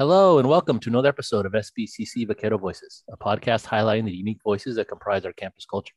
Hello and welcome to another episode of SBCC Vaquero Voices, a podcast highlighting the unique voices that comprise our campus culture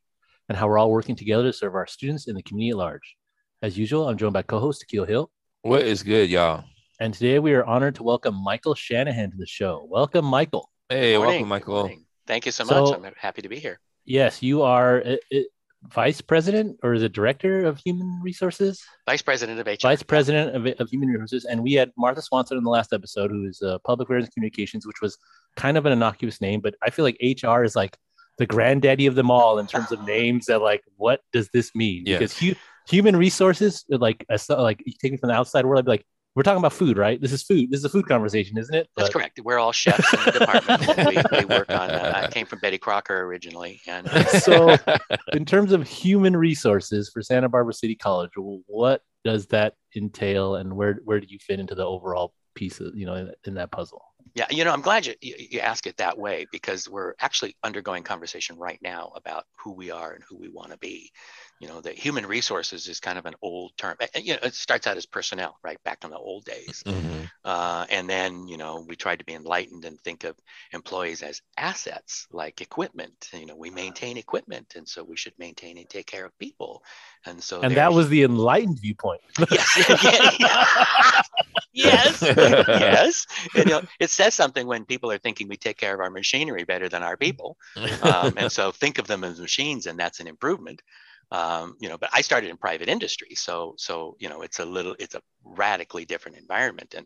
and how we're all working together to serve our students and the community at large. As usual, I'm joined by co-host Akil Hill. What is good, y'all? And today we are honored to welcome Michael Shanahan to the show. Welcome, Michael. Hey, welcome, Michael. Thank you so much. So, I'm happy to be here. Yes, you are uh, uh, vice president or is it director of human resources? Vice president of HR. Vice president of, of human resources. And we had Martha Swanson in the last episode, who is uh, public affairs and communications, which was kind of an innocuous name, but I feel like HR is like the granddaddy of them all in terms of names that like, what does this mean? Yes. Because hu- human resources, like, like you take me from the outside world, I'd be like, we're talking about food, right? This is food. This is a food conversation, isn't it? That's correct. We're all chefs in the department. we, we, work on. Uh, I came from Betty Crocker originally, and uh, so in terms of human resources for Santa Barbara City College, what does that entail, and where where do you fit into the overall piece of you know in, in that puzzle? Yeah, you know, I'm glad you, you, you ask it that way because we're actually undergoing conversation right now about who we are and who we want to be you know, that human resources is kind of an old term. You know, it starts out as personnel, right, back in the old days, mm-hmm. uh, and then you know we tried to be enlightened and think of employees as assets, like equipment. You know, we maintain equipment, and so we should maintain and take care of people. And so, and that was the enlightened viewpoint. yes, yes, yes. And, you know, it says something when people are thinking we take care of our machinery better than our people, um, and so think of them as machines, and that's an improvement um, you know but i started in private industry so so you know it's a little it's a radically different environment and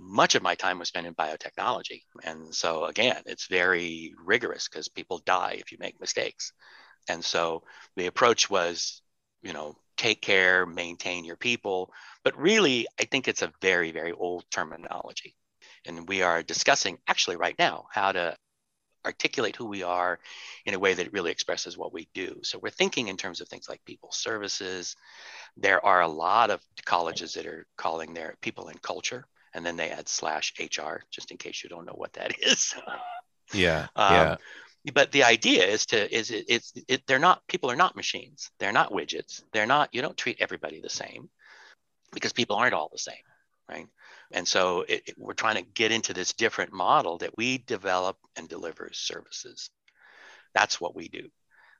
much of my time was spent in biotechnology. And so again it's very rigorous because people die if you make mistakes. And so the approach was you know take care maintain your people but really i think it's a very very old terminology. And we are discussing actually right now how to articulate who we are in a way that really expresses what we do. So we're thinking in terms of things like people services. There are a lot of colleges that are calling their people and culture, and then they add slash HR, just in case you don't know what that is. yeah. Um, yeah. But the idea is to is it, it's it, they're not people are not machines. They're not widgets. They're not. You don't treat everybody the same because people aren't all the same, right? And so it, it, we're trying to get into this different model that we develop and deliver services. That's what we do.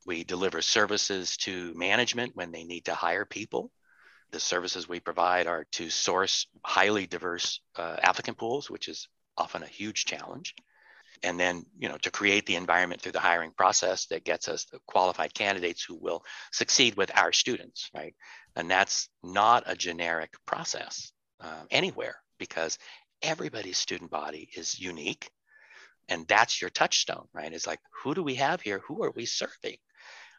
We deliver services to management when they need to hire people. The services we provide are to source highly diverse uh, applicant pools, which is often a huge challenge. And then, you know, to create the environment through the hiring process that gets us the qualified candidates who will succeed with our students, right? And that's not a generic process uh, anywhere because everybody's student body is unique and that's your touchstone right? It's like who do we have here? Who are we serving?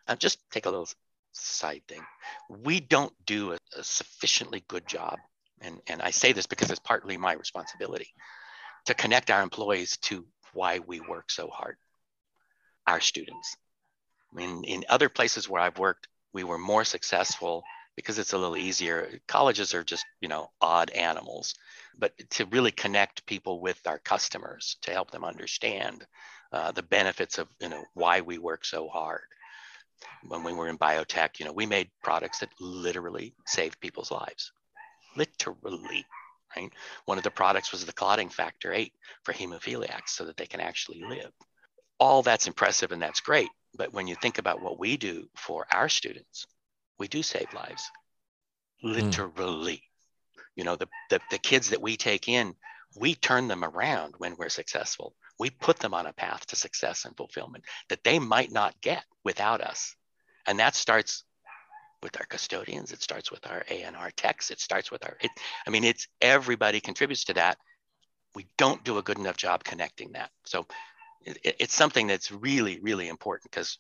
Uh, just take a little side thing. We don't do a, a sufficiently good job and, and i say this because it's partly my responsibility to connect our employees to why we work so hard our students. I mean in other places where i've worked we were more successful because it's a little easier. Colleges are just you know odd animals. But to really connect people with our customers to help them understand uh, the benefits of you know why we work so hard. When we were in biotech you know we made products that literally saved people's lives. Literally right? One of the products was the clotting factor 8 for hemophiliacs so that they can actually live. All that's impressive and that's great. But when you think about what we do for our students we do save lives. Hmm. literally. Mm you know the, the, the kids that we take in we turn them around when we're successful. We put them on a path to success and fulfillment that they might not get without us. And that starts with our custodians. It starts with our A&R techs. It starts with our it, i mean it's everybody contributes to that. We don't do a good enough job connecting that. So it, it's something that's really really important because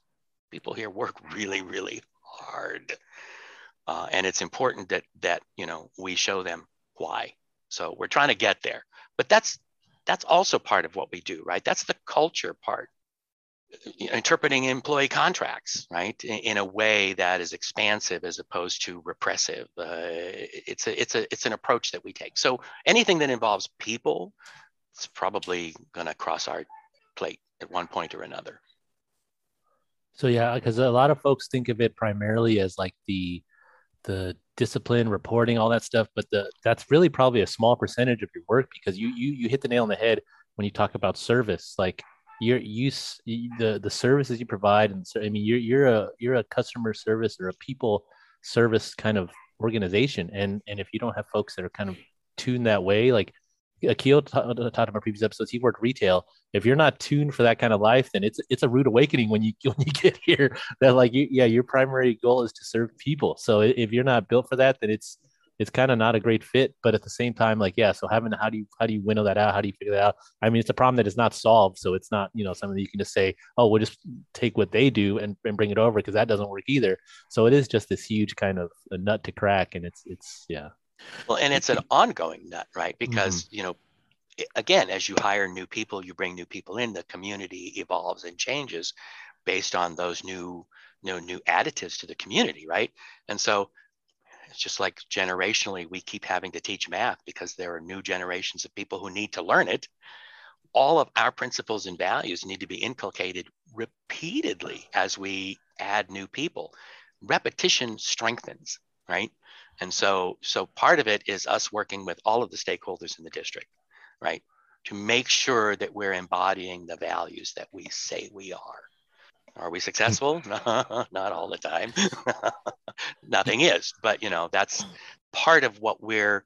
people here work really really hard uh, and it's important that that you know we show them why. So we're trying to get there, but that's that's also part of what we do, right? That's the culture part. Interpreting employee contracts, right, in, in a way that is expansive as opposed to repressive. Uh, it's a it's a it's an approach that we take. So anything that involves people, it's probably going to cross our plate at one point or another. So yeah, because a lot of folks think of it primarily as like the the discipline, reporting, all that stuff. But the that's really probably a small percentage of your work because you you you hit the nail on the head when you talk about service. Like you're you the the services you provide, and I mean you're you're a you're a customer service or a people service kind of organization, and and if you don't have folks that are kind of tuned that way, like Akil talked uh, about previous episodes. He worked retail. If you're not tuned for that kind of life, then it's it's a rude awakening when you when you get here. That like you, yeah, your primary goal is to serve people. So if you're not built for that, then it's it's kind of not a great fit. But at the same time, like yeah, so having how do you how do you winnow that out? How do you figure that out? I mean, it's a problem that is not solved. So it's not you know something that you can just say, oh, we'll just take what they do and, and bring it over because that doesn't work either. So it is just this huge kind of a nut to crack, and it's it's yeah. Well, and it's an ongoing nut, right? Because, mm-hmm. you know, again, as you hire new people, you bring new people in, the community evolves and changes based on those new, you know, new additives to the community, right? And so it's just like generationally, we keep having to teach math because there are new generations of people who need to learn it. All of our principles and values need to be inculcated repeatedly as we add new people. Repetition strengthens, right? And so, so part of it is us working with all of the stakeholders in the district, right? To make sure that we're embodying the values that we say we are. Are we successful? Not all the time. Nothing is, but you know, that's part of what we're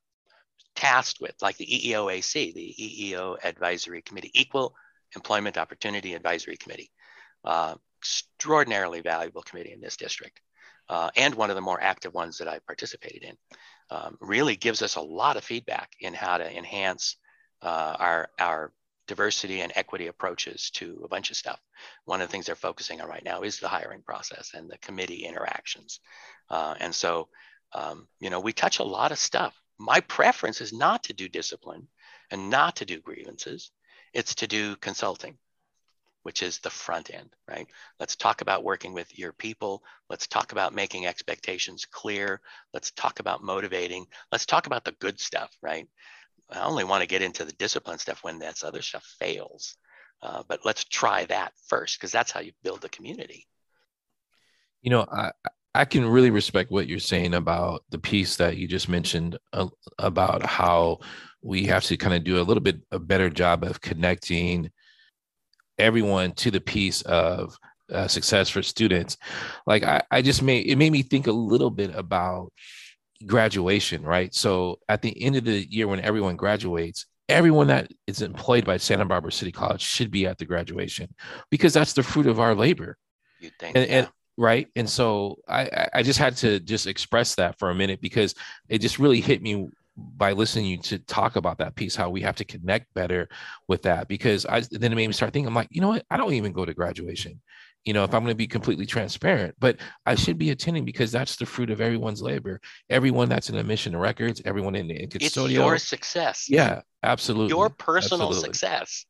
tasked with, like the EEOAC, the EEO Advisory Committee, Equal Employment Opportunity Advisory Committee. Uh, extraordinarily valuable committee in this district uh, and one of the more active ones that I participated in, um, really gives us a lot of feedback in how to enhance uh, our, our diversity and equity approaches to a bunch of stuff. One of the things they're focusing on right now is the hiring process and the committee interactions. Uh, and so, um, you know, we touch a lot of stuff. My preference is not to do discipline and not to do grievances. It's to do consulting which is the front end, right? Let's talk about working with your people. Let's talk about making expectations clear. Let's talk about motivating. Let's talk about the good stuff, right? I only want to get into the discipline stuff when that other stuff fails. Uh, but let's try that first because that's how you build a community. You know, I, I can really respect what you're saying about the piece that you just mentioned uh, about how we have to kind of do a little bit a better job of connecting everyone to the piece of uh, success for students. Like I, I just made it made me think a little bit about graduation right? So at the end of the year when everyone graduates everyone that is employed by santa barbara city college should be at the graduation because that's the fruit of our labor. You think and, and right? And so i i just had to just express that for a minute because it just really hit me by listening you to talk about that piece, how we have to connect better with that. Because I then it made me start thinking, I'm like, you know what? I don't even go to graduation. You know, if I'm going to be completely transparent, but I should be attending because that's the fruit of everyone's labor. Everyone that's in admission records, everyone in, in custodial. It's your success. Yeah, absolutely. Your personal absolutely. success.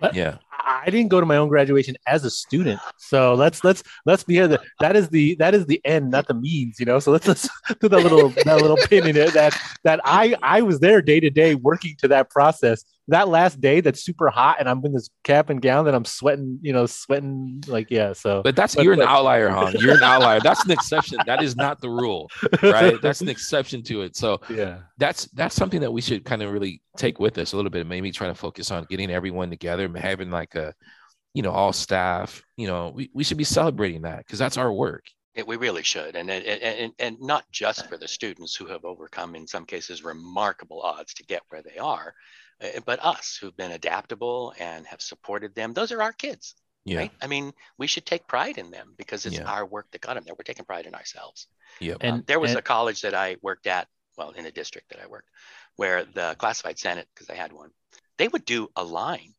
But yeah, I didn't go to my own graduation as a student, so let's let's let's be here. That is the that is the end, not the means, you know. So let's let's do that little that little pin in it. That that I I was there day to day working to that process, that last day that's super hot and I'm in this cap and gown that I'm sweating, you know, sweating like yeah. So, but that's but, you're but, an outlier, huh? You're an outlier. That's an exception. That is not the rule, right? That's an exception to it. So yeah, that's that's something that we should kind of really take with us a little bit. Maybe trying to focus on getting everyone together, having like a, you know, all staff. You know, we, we should be celebrating that because that's our work. It, we really should, and, and and and not just for the students who have overcome, in some cases, remarkable odds to get where they are, but us who've been adaptable and have supported them. Those are our kids. Yeah. Right? I mean, we should take pride in them because it's yeah. our work that got them there. We're taking pride in ourselves. Yeah. And um, there was and, a college that I worked at, well, in a district that I worked, where the classified senate, because I had one, they would do a line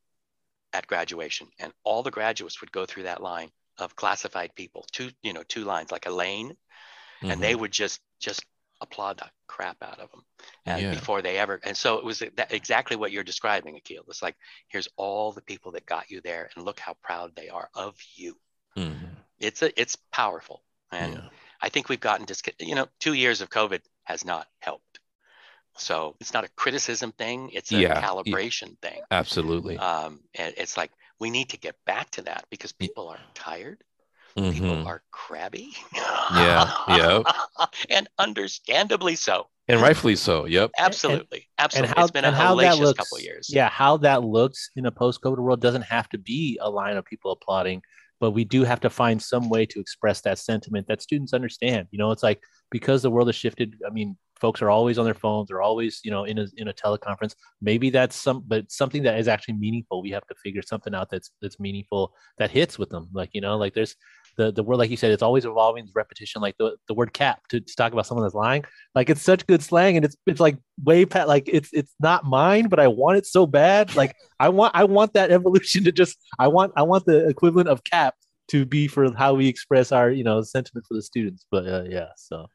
at graduation, and all the graduates would go through that line of classified people, two, you know, two lines like a lane, mm-hmm. and they mm-hmm. would just just applaud the crap out of them and yeah. before they ever and so it was that, exactly what you're describing akil it's like here's all the people that got you there and look how proud they are of you mm-hmm. it's a it's powerful and yeah. i think we've gotten dis- you know two years of covid has not helped so it's not a criticism thing it's a yeah. calibration thing absolutely um and it's like we need to get back to that because people are tired mm-hmm. people are crabby. Yeah, yeah. and understandably so. And rightfully so. Yep. Absolutely. And, Absolutely. And how, it's been a hellacious looks, couple years. Yeah, how that looks in a post-COVID world doesn't have to be a line of people applauding, but we do have to find some way to express that sentiment that students understand. You know, it's like because the world has shifted. I mean, folks are always on their phones they're always you know in a, in a teleconference maybe that's some but something that is actually meaningful we have to figure something out that's that's meaningful that hits with them like you know like there's the the word like you said it's always evolving it's repetition like the, the word cap to, to talk about someone that's lying like it's such good slang and it's it's like way past like it's it's not mine but i want it so bad. Like i want i want that evolution to just i want i want the equivalent of cap to be for how we express our you know sentiment for the students. But uh, yeah so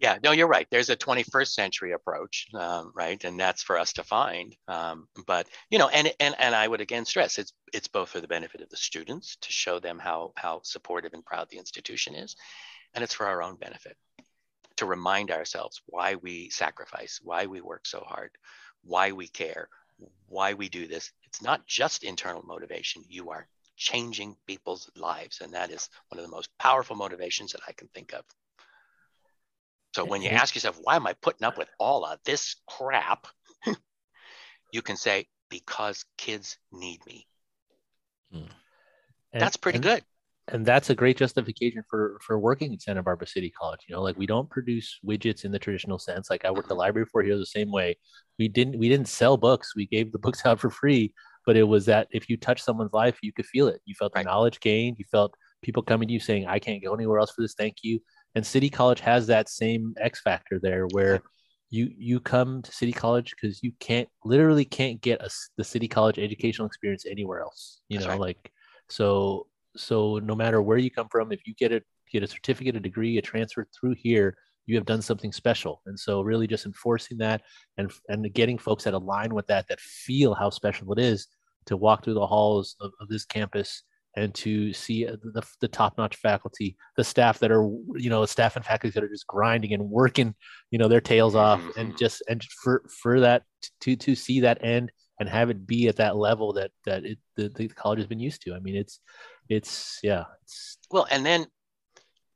yeah, no, you're right. There's a 21st century approach, um, right, and that's for us to find. Um, but you know, and and and I would again stress it's it's both for the benefit of the students to show them how how supportive and proud the institution is, and it's for our own benefit to remind ourselves why we sacrifice, why we work so hard, why we care, why we do this. It's not just internal motivation. You are changing people's lives, and that is one of the most powerful motivations that I can think of. So when you ask yourself, why am I putting up with all of this crap? you can say, because kids need me. Hmm. And, that's pretty and, good. And that's a great justification for for working at Santa Barbara City College. You know, like we don't produce widgets in the traditional sense. Like I worked the mm-hmm. library for here the same way. We didn't we didn't sell books. We gave the books out for free. But it was that if you touch someone's life, you could feel it. You felt the right. knowledge gained. You felt people coming to you saying, "I can't go anywhere else for this. Thank you." And city college has that same x factor there where you you come to city college because you can't literally can't get a, the city college educational experience anywhere else you That's know right. like so so no matter where you come from if you get a get a certificate a degree a transfer through here you have done something special and so really just enforcing that and and getting folks that align with that that feel how special it is to walk through the halls of, of this campus and to see the, the top-notch faculty the staff that are you know staff and faculty that are just grinding and working you know their tails off mm-hmm. and just and for for that to to see that end and have it be at that level that that it, the, the college has been used to i mean it's it's yeah it's well and then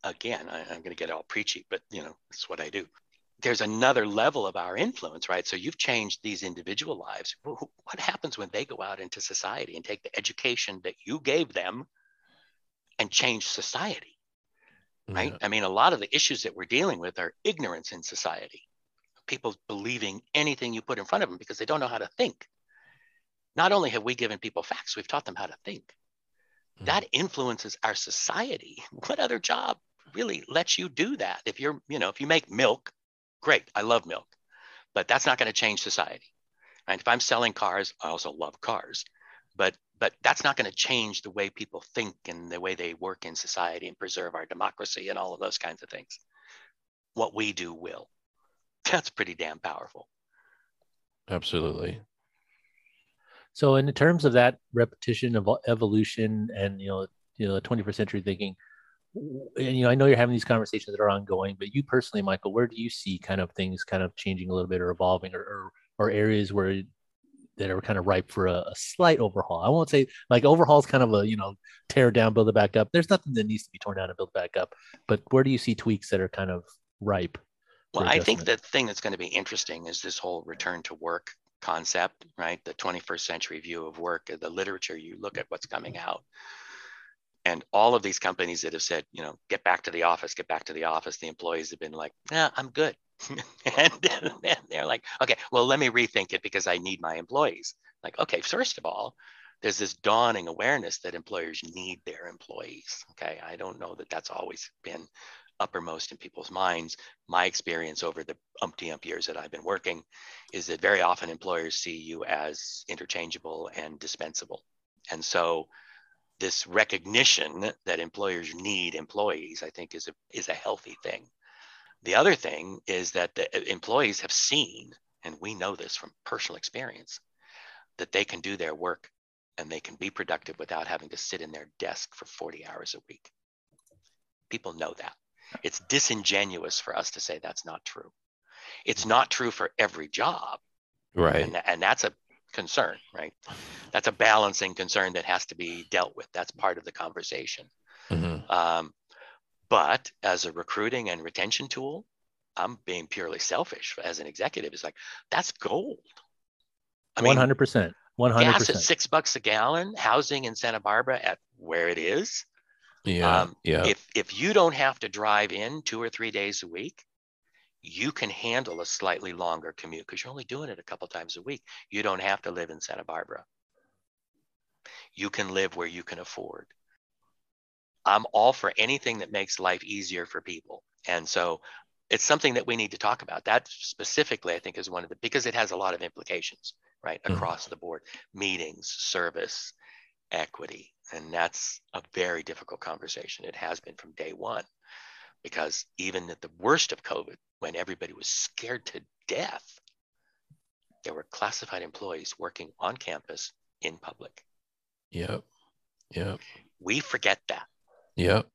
again I, i'm going to get all preachy but you know it's what i do there's another level of our influence, right? So you've changed these individual lives. What happens when they go out into society and take the education that you gave them and change society, right? Yeah. I mean, a lot of the issues that we're dealing with are ignorance in society. People believing anything you put in front of them because they don't know how to think. Not only have we given people facts, we've taught them how to think. Mm. That influences our society. What other job really lets you do that? If you're, you know, if you make milk Great, I love milk, but that's not going to change society. And if I'm selling cars, I also love cars, but but that's not going to change the way people think and the way they work in society and preserve our democracy and all of those kinds of things. What we do will. That's pretty damn powerful. Absolutely. So, in terms of that repetition of evolution and you know, you know, 21st century thinking, and you know, I know you're having these conversations that are ongoing, but you personally, Michael, where do you see kind of things kind of changing a little bit or evolving or, or, or areas where that are kind of ripe for a, a, slight overhaul? I won't say like overhaul is kind of a, you know, tear down, build it back up. There's nothing that needs to be torn down and built back up, but where do you see tweaks that are kind of ripe? Well, I think the thing that's going to be interesting is this whole return to work concept, right? The 21st century view of work, the literature, you look at what's coming out and all of these companies that have said, you know, get back to the office, get back to the office, the employees have been like, yeah, I'm good. and, and they're like, okay, well, let me rethink it because I need my employees. Like, okay, first of all, there's this dawning awareness that employers need their employees. Okay, I don't know that that's always been uppermost in people's minds. My experience over the umpty ump years that I've been working is that very often employers see you as interchangeable and dispensable. And so this recognition that employers need employees, I think, is a is a healthy thing. The other thing is that the uh, employees have seen, and we know this from personal experience, that they can do their work and they can be productive without having to sit in their desk for 40 hours a week. People know that. It's disingenuous for us to say that's not true. It's not true for every job. Right. And, and that's a concern, right? That's a balancing concern that has to be dealt with. That's part of the conversation. Mhm. Um, but as a recruiting and retention tool, I'm being purely selfish as an executive. It's like that's gold. I mean, hundred percent. One hundred gas at six bucks a gallon, housing in Santa Barbara at where it is. Yeah. Um, yeah. If if you don't have to drive in two or three days a week, you can handle a slightly longer commute because you're only doing it a couple times a week. You don't have to live in Santa Barbara. You can live where you can afford. I'm all for anything that makes life easier for people. And so it's something that we need to talk about. That specifically, I think, is one of the because it has a lot of implications, right, Mhm. across the board meetings, service, equity. And that's a very difficult conversation. It has been from day one because even at the worst of COVID, when everybody was scared to death, there were classified employees working on campus in public. Yep. Yep. We forget that. Yep.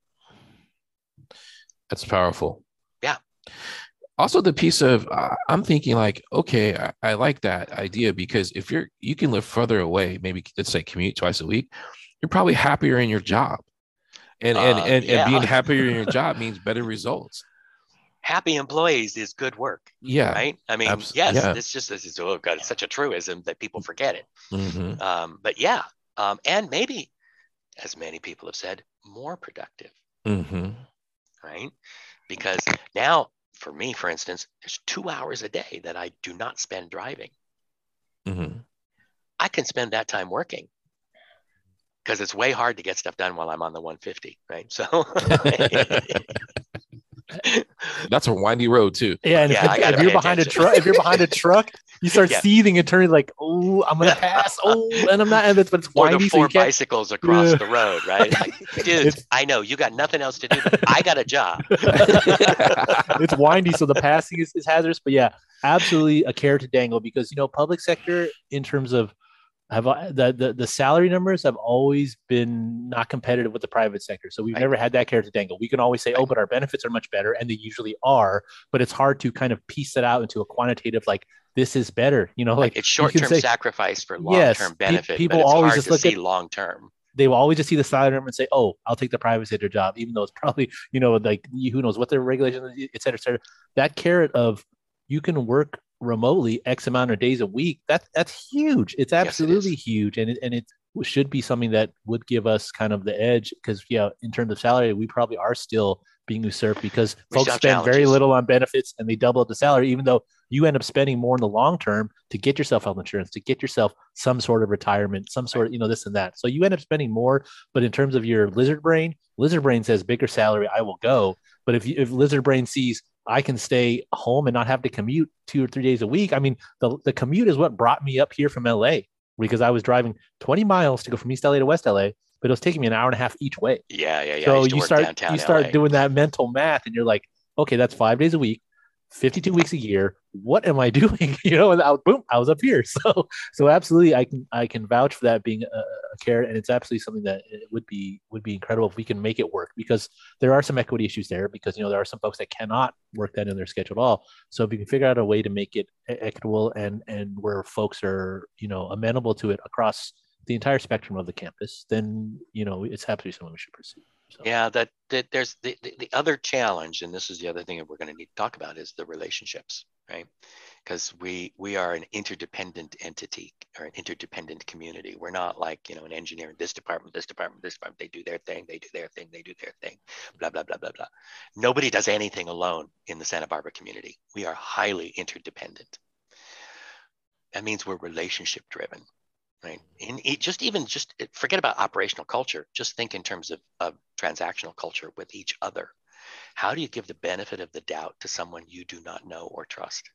That's powerful. Yeah. Also, the piece of uh, I'm thinking like, okay, I, I like that idea because if you're you can live further away, maybe let's say commute twice a week, you're probably happier in your job, and and Uh, and, yeah. and being happier in your job means better results. Happy employees is good work, Yeah. right? I mean, yes, yeah. it's just this is oh god, it's such a truism that people forget it. Mhm. Um, but yeah, um, and maybe, as many people have said, more productive, Mhm. right? Because now, for me, for instance, there's two hours a day that I do not spend driving. Mhm. I can spend that time working because it's way hard to get stuff done while I'm on the 150, right? So, That's a windy road too. Yeah, and Yeah, if, I if you're pay behind a truck, if you're behind a truck, you start Yeah. seething and turning like, oh, I'm gonna pass. Oh, and I'm not. And it's, but it's or the windy, so four can't. bicycles across Yeah. the road, right? It's like, dude, It's- I know you got nothing else to do, but I got a job. it's windy, so the passing is, is hazardous. But yeah, absolutely a carrot to dangle because you know public sector in terms of have uh, the, the the salary numbers have always been not competitive with the private sector. So we've Right. never had that carrot to dangle. We can always say, oh, but our benefits are much better, and they usually are. But it's hard to kind of piece that out into a quantitative like this is better. You know, like it's short-term sacrifice for long-term pe- benefit, people always just look see at- long-term. they will always just see the salary number and say, "Oh, I'll take the private sector job," even though it's probably you know like who knows what their regulations, et cetera, et cetera. That carrot of you can work remotely X amount of days a week. That that's huge. It's it is. absolutely huge, and it, and it should be something that would give us kind of the edge because yeah, in terms of salary, we probably are still being usurped because We folks spend very little on benefits and they double up the salary, even though you end up spending more in the long term to get yourself health insurance, to get yourself some sort of retirement, some sort of, you know, this and that. So you end up spending more. But in terms of your lizard brain, lizard brain says bigger salary, I will go. But if you, if lizard brain sees I can stay home and not have to commute two or three days a week, I mean, the, the commute is what brought me up here from LA because I was driving 20 miles to go from East LA to West LA, but it was taking me an hour and a half each way Yeah, yeah, yeah. So you start you start LA. doing that mental math and you're like okay that's five days a week 52 weeks a year what am i doing you know and I, boom i was up here. So so absolutely i can i can vouch for that being a, a carrot and it's absolutely something that would be would be incredible if we can make it work because there are some equity issues there because you know there are some folks that cannot work that in their schedule at all. So if we can figure out a way to make it equitable and and where folks are you know amenable to it across the entire spectrum of the campus then you know it's absolutely something we should pursue so. Yeah, that, that there's the, the, the other challenge, and this is the other thing that we're going to need to talk about is the relationships, right? Because we we are an interdependent entity or an interdependent community. We're not like you know an engineer in this department, this department, this department. They do their thing, they do their thing, they do their thing, blah blah blah blah blah. Nobody does anything alone in the Santa Barbara community. We are highly interdependent. That means we're relationship driven right? And it just even just forget about operational culture. Just think in terms of, of transactional culture with each other. How do you give the benefit of the doubt to someone you do not know or trust?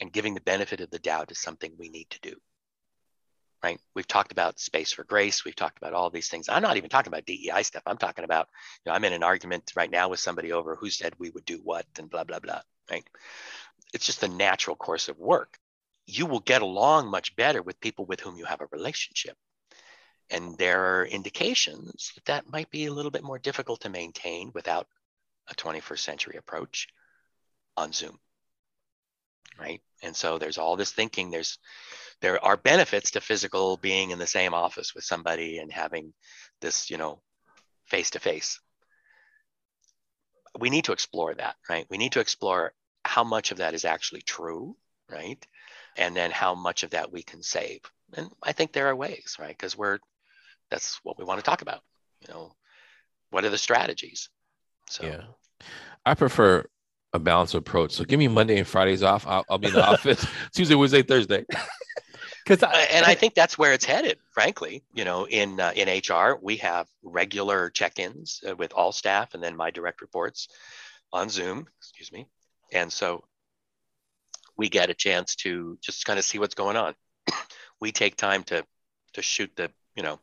And giving the benefit of the doubt is something we need to do. Right? We've talked about space for grace. We've talked about all these things. I'm not even talking about DEI stuff. I'm talking about, you know, I'm in an argument right now with somebody over who said we would do what and blah, blah, blah. Right? It's just the natural course of work you will get along much better with people with whom you have a relationship. And there are indications that that might be a little bit more difficult to maintain without a 21st century approach on Zoom. Right. And so there's all this thinking. There's there are benefits to physical being in the same office with somebody and having this, you know, face to face. We need to explore that, right? We need to explore how much of that is actually true, right? And then how much of that we can save. And I think there are ways, right? Because we're that's what we want to talk about. You know, what are the strategies? So yeah. I prefer a balanced approach. So give me Monday and Fridays off. I'll, I'll be in the office Tuesday, Wednesday, Thursday. Because and I think that's where it's headed. Frankly, you know, in uh, in HR, we have regular check-ins uh, with all staff, and then my direct reports on Zoom. Excuse me, and so we get a chance to just kind of see what's going on. we take time to to shoot the you know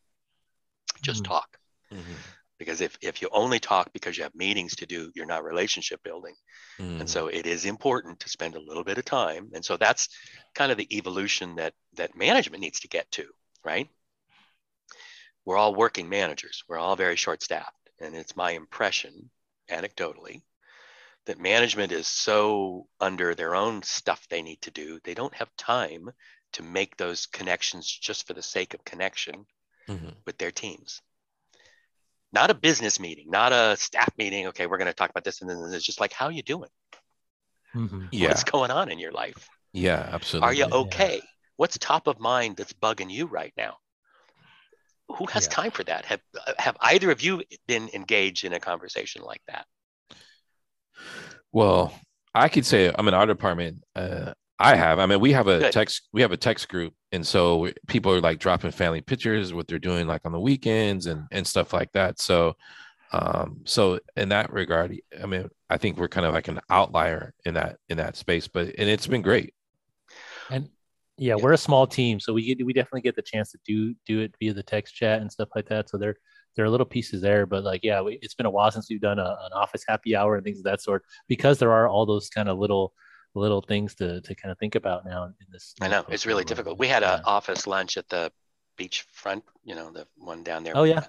just mm-hmm. talk. Mm-hmm because if, if you only talk because you have meetings to do you're not relationship building mm. and so it is important to spend a little bit of time and so that's kind of the evolution that that management needs to get to right we're all working managers we're all very short staffed and it's my impression anecdotally that management is so under their own stuff they need to do they don't have time to make those connections just for the sake of connection mm-hmm. with their teams not a business meeting, not a staff meeting. Okay, we're going to talk about this, and then it's just like, how are you doing? Mm-hmm. Yeah. What's going on in your life? Yeah, absolutely. Are you okay? Yeah. What's top of mind that's bugging you right now? Who has yeah. time for that? Have have either of you been engaged in a conversation like that? Well, I could say I'm in our department. Uh, I have. I mean, we have a Good. text. We have a text group, and so people are like dropping family pictures, what they're doing like on the weekends and and stuff like that. So, um, so in that regard, I mean, I think we're kind of like an outlier in that in that space, but and it's been great. And yeah, we're a small team, so we get we definitely get the chance to do do it via the text chat and stuff like that. So there there are little pieces there, but like yeah, we, it's been a while since we've done a, an office happy hour and things of that sort because there are all those kind of little little things to to kind of think about now in this. I know it's really difficult. We had an office lunch at the beachfront, you know, the one down there. Oh yeah.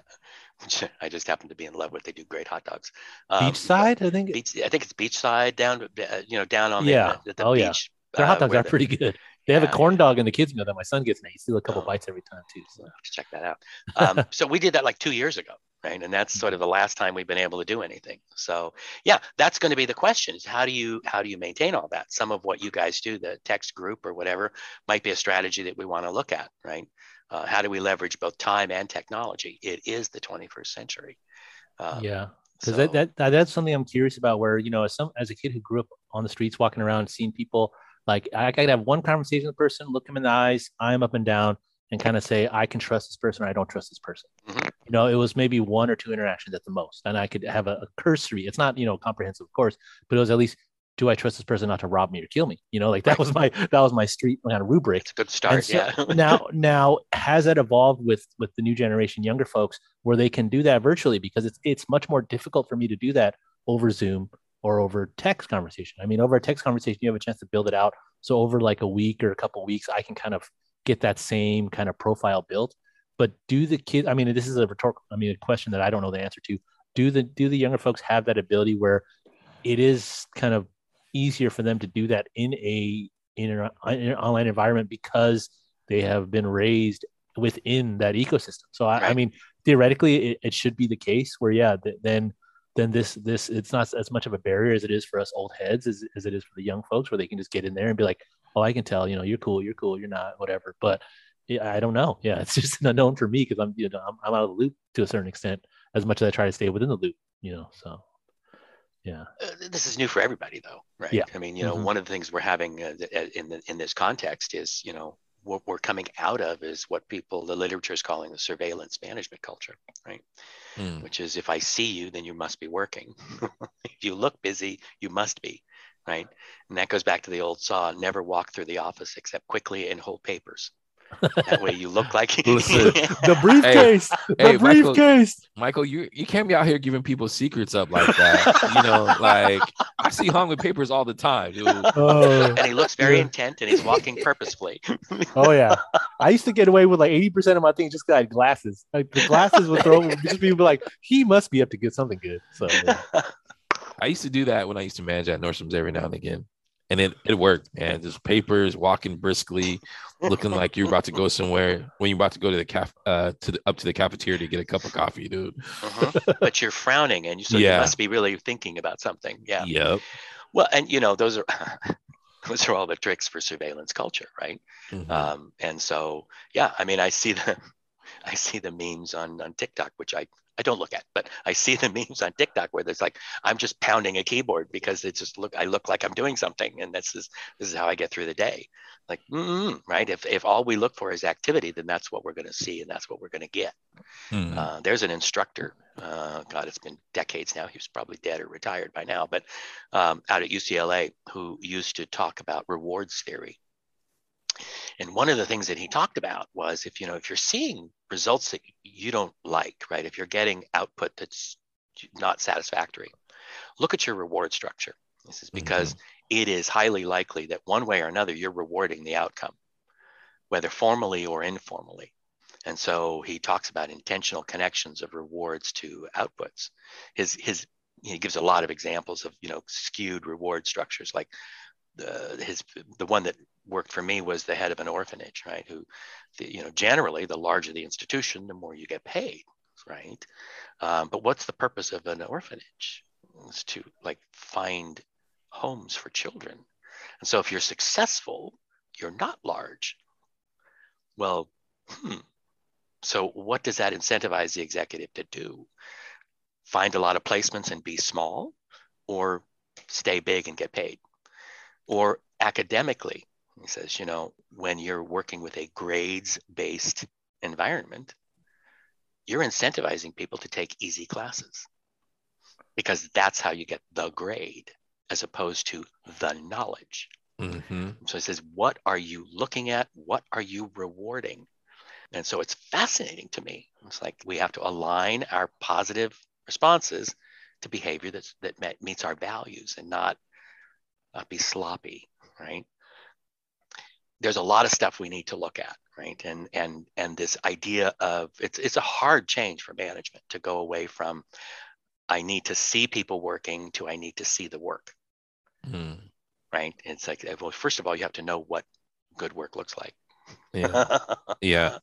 Which I just happen to be in love with. They do great hot dogs. Um, beachside, I think. Beach, I think it's beachside down, uh, you know, down on the, yeah. the, the oh, beach. Yeah. Their hot uh, dogs uh, are pretty good. They have a corn dog in the kids meal that my son gets now. He steal a couple oh, bites every time too. So. Check that out. Um, so we did that like two years ago right? And that's sort of the last time we've been able to do anything. So yeah that's going to be the question is how do you how do you maintain all that? Some of what you guys do the text group or whatever might be a strategy that we want to look at right? Uh, how do we leverage both time and technology? It is the 21st century. Um, yeah because so, that, that, that that's something i'm curious about where you know as some as a kid who grew up on the streets walking around seeing people like i, I could have one conversation with a person look him in the eyes i'm up and down and kind of say I can trust this person or I don't trust this person. Mm-hmm. You know, it was maybe one or two interactions at the most, and I could have a, a, cursory. It's not you know comprehensive, of course, but it was at least do I trust this person not to rob me or kill me? You know, like that was my that was my street kind of rubric. It's a good start. So yeah. now now has that evolved with with the new generation, younger folks, where they can do that virtually because it's it's much more difficult for me to do that over Zoom or over text conversation. I mean, over a text conversation, you have a chance to build it out. So over like a week or a couple weeks, I can kind of get that same kind of profile built. But do the kids? I mean, this is a rhetorical. I mean, a question that I don't know the answer to. Do the do the younger folks have that ability where it is kind of easier for them to do that in a in an, in an online environment because they have been raised within that ecosystem. So I, right. I mean, theoretically, it, it, should be the case where yeah, th- then then this this it's not as much of a barrier as it is for us old heads as, as it is for the young folks where they can just get in there and be like, oh, I can tell, you know, you're cool, you're cool, you're not, whatever. But yeah, I don't know. Yeah, it's just an unknown for me because I'm, you know, I'm, I'm out of the loop to a certain extent as much as I try to stay within the loop, you know. So, yeah. Uh, this is new for everybody, though, right? Yeah. I mean, you know, mm-hmm. one of the things we're having uh, uh, in the, in this context is, you know, what we're coming out of is what people, the literature is calling the surveillance management culture, right? Mm. Which is if I see you, then you must be working. if you look busy, you must be right? And that goes back to the old saw: never walk through the office except quickly and hold papers. That way you look like Listen, the briefcase. Hey, the hey, briefcase. Michael, Michael, you you can't be out here giving people secrets up like that. you know, like I see hung with papers all the time, dude. Oh, and he looks very yeah. intent and he's walking purposefully. oh yeah. I used to get away with like 80% of my things just because I had glasses. Like the glasses would throw just people like, he must be up to get something good. So yeah. I used to do that when I used to manage at Nordstrom's every now and again. And it, it worked, man. Just papers, walking briskly, looking like you're about to go somewhere when you're about to go to the caf uh to the, up to the cafeteria to get a cup of coffee, dude. Uh-huh. but you're frowning, and you so Yeah. you must be really thinking about something. Yeah. Yep. Well, and you know those are those are all the tricks for surveillance culture, right? Mhm. Um, and so, yeah, I mean, I see the, I see the memes on on TikTok, which I I don't look at, but I see the memes on TikTok where there's like I'm just pounding a keyboard because it just look I look like I'm doing something, and this is this is how I get through the day. Like, right? If if all we look for is activity, then that's what we're going to see, and that's what we're going to get. Mhm. Uh, there's an instructor. Uh, God, it's been decades now. He was probably dead or retired by now, but um, out at UCLA, who used to talk about rewards theory. And one of the things that he talked about was if you know if you're seeing results that you don't like, right? If you're getting output that's not satisfactory, look at your reward structure. This is mm-hmm. because it is highly likely that one way or another you're rewarding the outcome, whether formally or informally. And so he talks about intentional connections of rewards to outputs. His his he gives a lot of examples of you know skewed reward structures. Like the his the one that worked for me was the head of an orphanage, right? Who, the, you know, generally the larger the institution, the more you get paid, right? Um, but what's the purpose of an orphanage? It's to like find homes for children. And so if you're successful, you're not large. Well, hmm, so what does that incentivize the executive to do? Find a lot of placements and be small, or stay big and get paid? Or academically, he says, you know, when you're working with a grades based environment, you're incentivizing people to take easy classes because that's how you get the grade as opposed to the knowledge. Mhm. So he says, what are you looking at? What are you rewarding? And so it's fascinating to me. It's like we have to align our positive responses to behavior that's, that met, meets our values and not, not be sloppy, right? There's a lot of stuff we need to look at, right? And and and this idea of it's it's a hard change for management to go away from I need to see people working to I need to see the work Mhm. right? It's like, well, first of all, you have to know what good work looks like. Yeah. Yeah.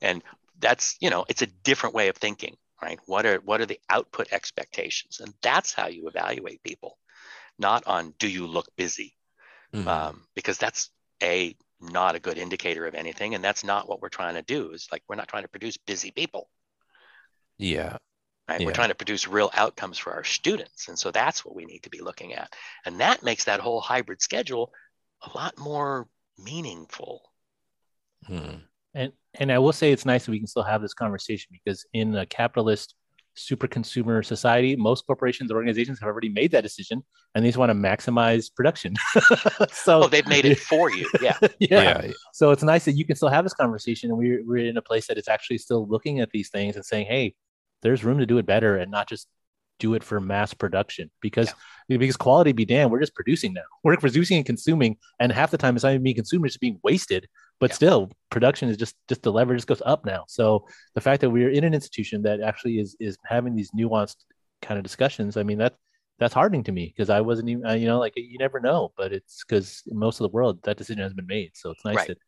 and that's, you know, it's a different way of thinking, right? What are what are the output expectations? And that's how you evaluate people, not on do you look busy? Mhm. Um, because that's a not a good indicator of anything. And that's not what we're trying to do. Is like we're not trying to produce busy people. yeah. right? We're trying to produce real outcomes for our students. And so that's what we need to be looking at. And that makes that whole hybrid schedule a lot more meaningful. Mhm. And and I will say it's nice that we can still have this conversation because in a capitalist super consumer society, most corporations or organizations have already made that decision and they just want to maximize production. so Oh, they've made it for you. Yeah. yeah. Yeah. So it's nice that you can still have this conversation and we're we're in a place that is actually still looking at these things and saying, hey, there's room to do it better and not just do it for mass production because because quality be damned, we're just producing now. We're producing and consuming, and half the time it's not even being consumed, it's being wasted. But Yeah. still, production is just just the lever just goes up now. So the fact that we're in an institution that actually is is having these nuanced kind of discussions, I mean that that's hardening to me because I wasn't even you know like you never know, but it's because most of the world that decision has been made. So it's nice Right. that to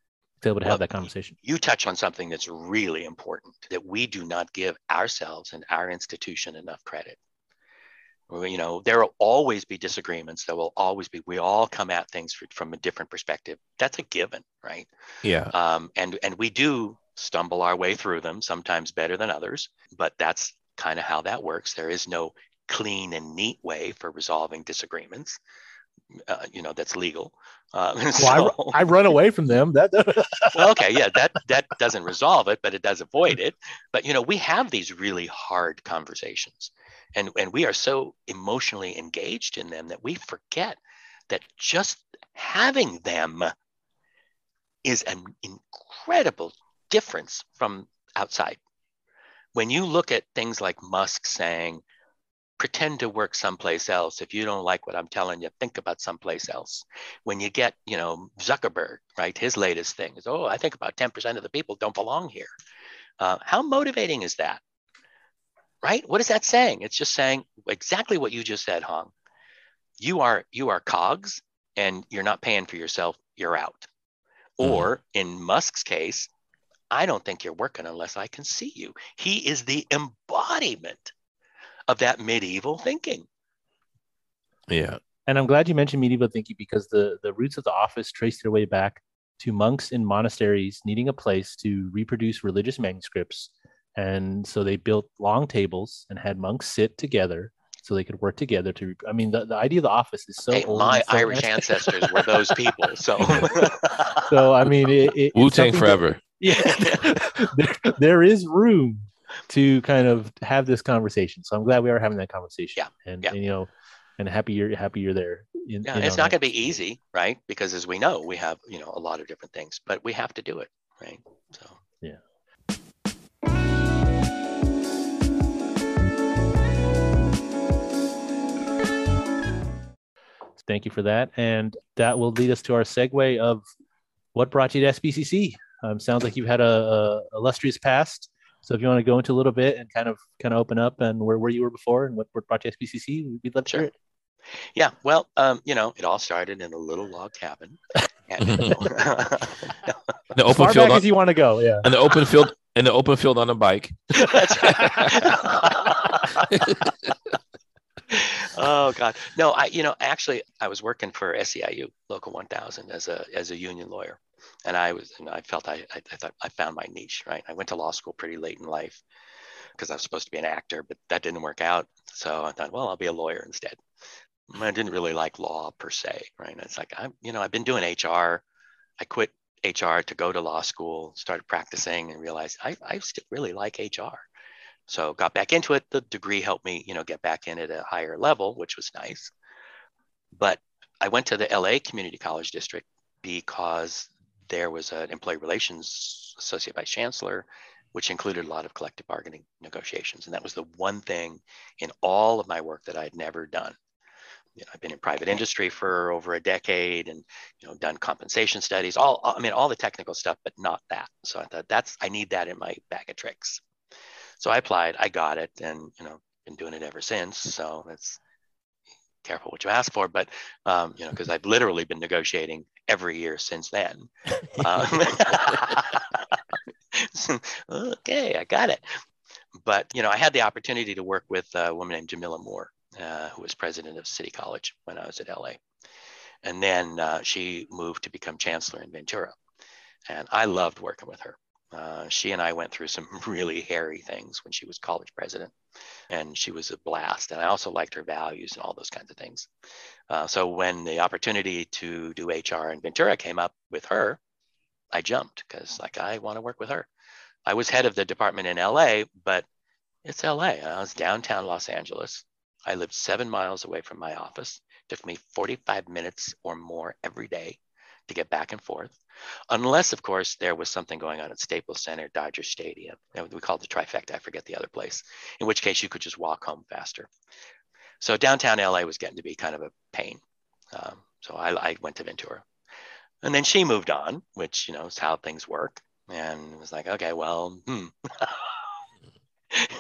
be able to Well, have that conversation. You touch on something that's really important that we do not give ourselves and our institution enough credit. You know, there will always be disagreements. There will always be, we all come at things fr- from a different perspective. That's a given, right? Yeah. um, and and we do stumble our way through them sometimes better than others but that's kind of how that works there is no clean and neat way for resolving disagreements uh, you know that's legal uh, Well, so- I, I run away from them. That well, okay yeah that that doesn't resolve it but it does avoid it but you know we have these really hard conversations and and we are so emotionally engaged in them that we forget that just having them is an incredible difference from outside. When you look at things like musk saying pretend to work someplace else. If you don't like what i'm telling you think about someplace else. When you get you know zuckerberg right his latest thing is oh i think about 10% of the people don't belong here. Uh, how motivating is that right what is that saying it's just saying exactly what you just said hong you are you are cogs and you're not paying for yourself, you're out. Mhm. Or in Musk's case, I don't think you're working unless I can see you. He is the embodiment of that medieval thinking. Yeah. And I'm glad you mentioned medieval thinking because the, the roots of the office trace their way back to monks in monasteries needing a place to reproduce religious manuscripts. And so they built long tables and had monks sit together so they could work together to. I mean, the, the idea of the office is so hey, old. my so Irish ancient. ancestors were those people. So, So I mean, it, it, it's Wu Tang something that- forever. yeah, there, there is room to kind of have this conversation. So I'm glad we are having that conversation. Yeah, and, yeah. and, you know, and happy you're happy you're there. In, yeah, in it's not going to be easy, right? Because as we know, we have you know a lot of different things, but we have to do it, right? So. Thank you for that, and that will lead us to our segue of what brought you to SBCC. Um, sounds like you've had a, a illustrious past. So if you want to go into a little bit and kind of kind of open up and where, where you were before and what, what brought you to SBCC, we'd love to Sure. hear it. Yeah, well, um, you know, it all started in a little log cabin. And, The As open far field back on, as you want to go. Yeah. and the open field and the open field on a bike. That's right. oh God, no! I, you know, actually, I was working for SEIU Local 1000 as a as a union lawyer, and I was, and I felt I, I, I thought I found my niche. Right, I went to law school pretty late in life because I was supposed to be an actor, but that didn't work out. So I thought, well, I'll be a lawyer instead. I didn't really like law per se. Right, it's like I'm, you know, I've been doing HR. I quit HR to go to law school, started practicing, and realized I, I still really like HR. So got back into it. The degree helped me, you know, get back in at a higher level, which was nice. But I went to the LA Community College District because there was an employee relations associate vice chancellor, which included a lot of collective bargaining negotiations. And that was the one thing in all of my work that I had never done. You know, I've been in private industry for over a decade and you know done compensation studies, all I mean all the technical stuff, but not that. So I thought that's I need that in my bag of tricks. So I applied, I got it, and you know, been doing it ever since. So it's careful what you ask for, but um, you know, because I've literally been negotiating every year since then. Um, okay, I got it. But you know, I had the opportunity to work with a woman named Jamillah Moore, uh, who was president of City College when I was at LA, and then uh, she moved to become chancellor in Ventura, and I loved working with her. Uh, she and I went through some really hairy things when she was college president, and she was a blast. And I also liked her values and all those kinds of things. Uh, so when the opportunity to do HR in Ventura came up with her, I jumped because like I want to work with her. I was head of the department in LA, but it's LA. I was downtown Los Angeles. I lived seven miles away from my office. It took me 45 minutes or more every day to get back and forth unless of course there was something going on at Staples Center, Dodger Stadium. We called the trifecta. I forget the other place. In which case you could just walk home faster. So downtown LA was getting to be kind of a pain. Um, so I, I went to Ventura, and then she moved on, which you know is how things work. And it was like, okay, well, hmm.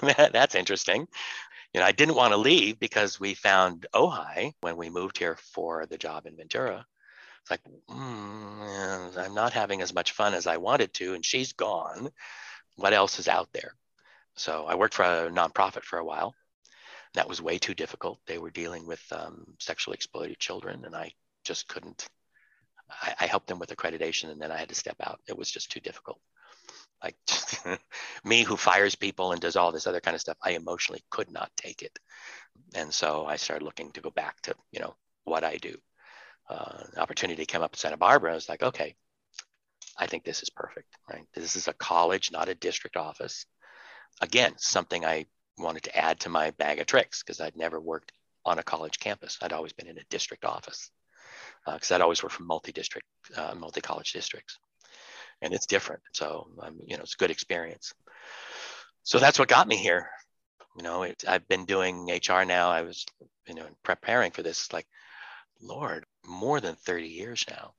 that, that's interesting. You know, I didn't want to leave because we found Ojai when we moved here for the job in Ventura it's like mm, i'm not having as much fun as i wanted to and she's gone. What else is out there? So i worked for a nonprofit for a while. That was way too difficult. They were dealing with um, sexually exploited children and i just couldn't I, I helped them with accreditation and then i had to step out. It was just too difficult. Like me who fires people and does all this other kind of stuff i emotionally could not take it. And so i started looking to go back to you know what i do uh, opportunity came up in Santa Barbara. I was like, okay, I think this is perfect, right? This is a college, not a district office. Again, something I wanted to add to my bag of tricks because I'd never worked on a college campus. I'd always been in a district office because uh, I'd always worked for multi-district, uh, multi-college districts, and it's different. So, um, you know, it's a good experience. So that's what got me here. You know, it, I've been doing HR now. I was, you know, preparing for this. Like, Lord, more than 30 years now.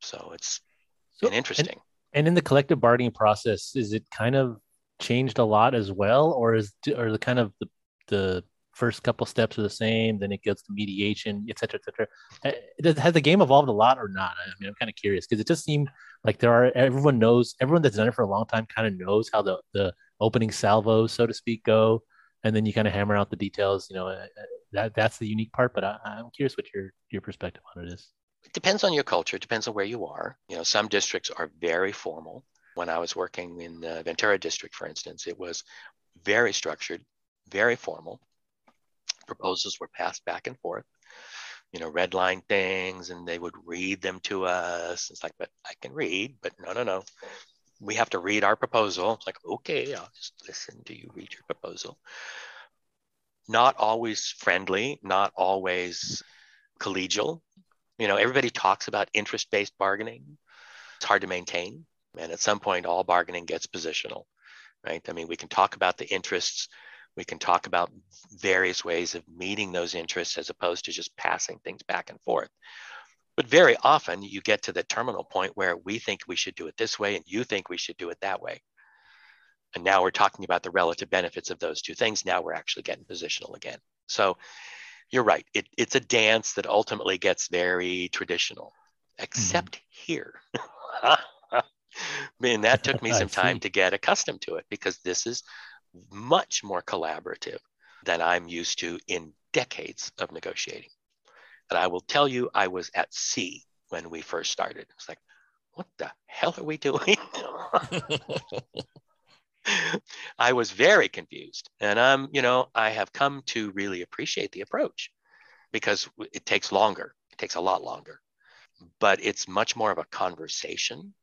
So it's So- been interesting. And, and in the collective bargaining process, is it kind of changed a lot as well, or is or the kind of the, the first couple steps are the same, then it goes to mediation, et cetera, et cetera. Uh, has the game evolved a lot or not? I mean, I'm kind of curious because it just seemed like there are everyone knows everyone that's done it for a long time kind of knows how the the opening salvos, so to speak, go, and then you kind of hammer out the details. You know, uh, uh, that that's the unique part. But I, I'm curious what your your perspective on it is. It depends on your culture. It depends on where you are. You know, some districts are very formal. When I was working in the Ventura district, for instance, it was very structured, very formal proposals were passed back and forth, you know, red line things, and they would read them to us. It's like, but I can read, but no, no, no. We have to read our proposal. It's like, okay, I'll just listen to you read your proposal. Not always friendly, not always collegial. You know, everybody talks about interest based bargaining. It's hard to maintain. And at some point, all bargaining gets positional, right? I mean, we can talk about the interests we can talk about various ways of meeting those interests as opposed to just passing things back and forth. But very often you get to the terminal point where we think we should do it this way and you think we should do it that way. And now we're talking about the relative benefits of those two things. Now we're actually getting positional again. So you're right. It, it's a dance that ultimately gets very traditional, except mm-hmm. here. and that took me some time to get accustomed to it because this is much more collaborative than I'm used to in decades of negotiating. And I will tell you, I was at sea when we first started. It's like, what the hell are we doing? I was very confused. And I'm, you know, I have come to really appreciate the approach because it takes longer. It takes a lot longer. But it's much more of a conversation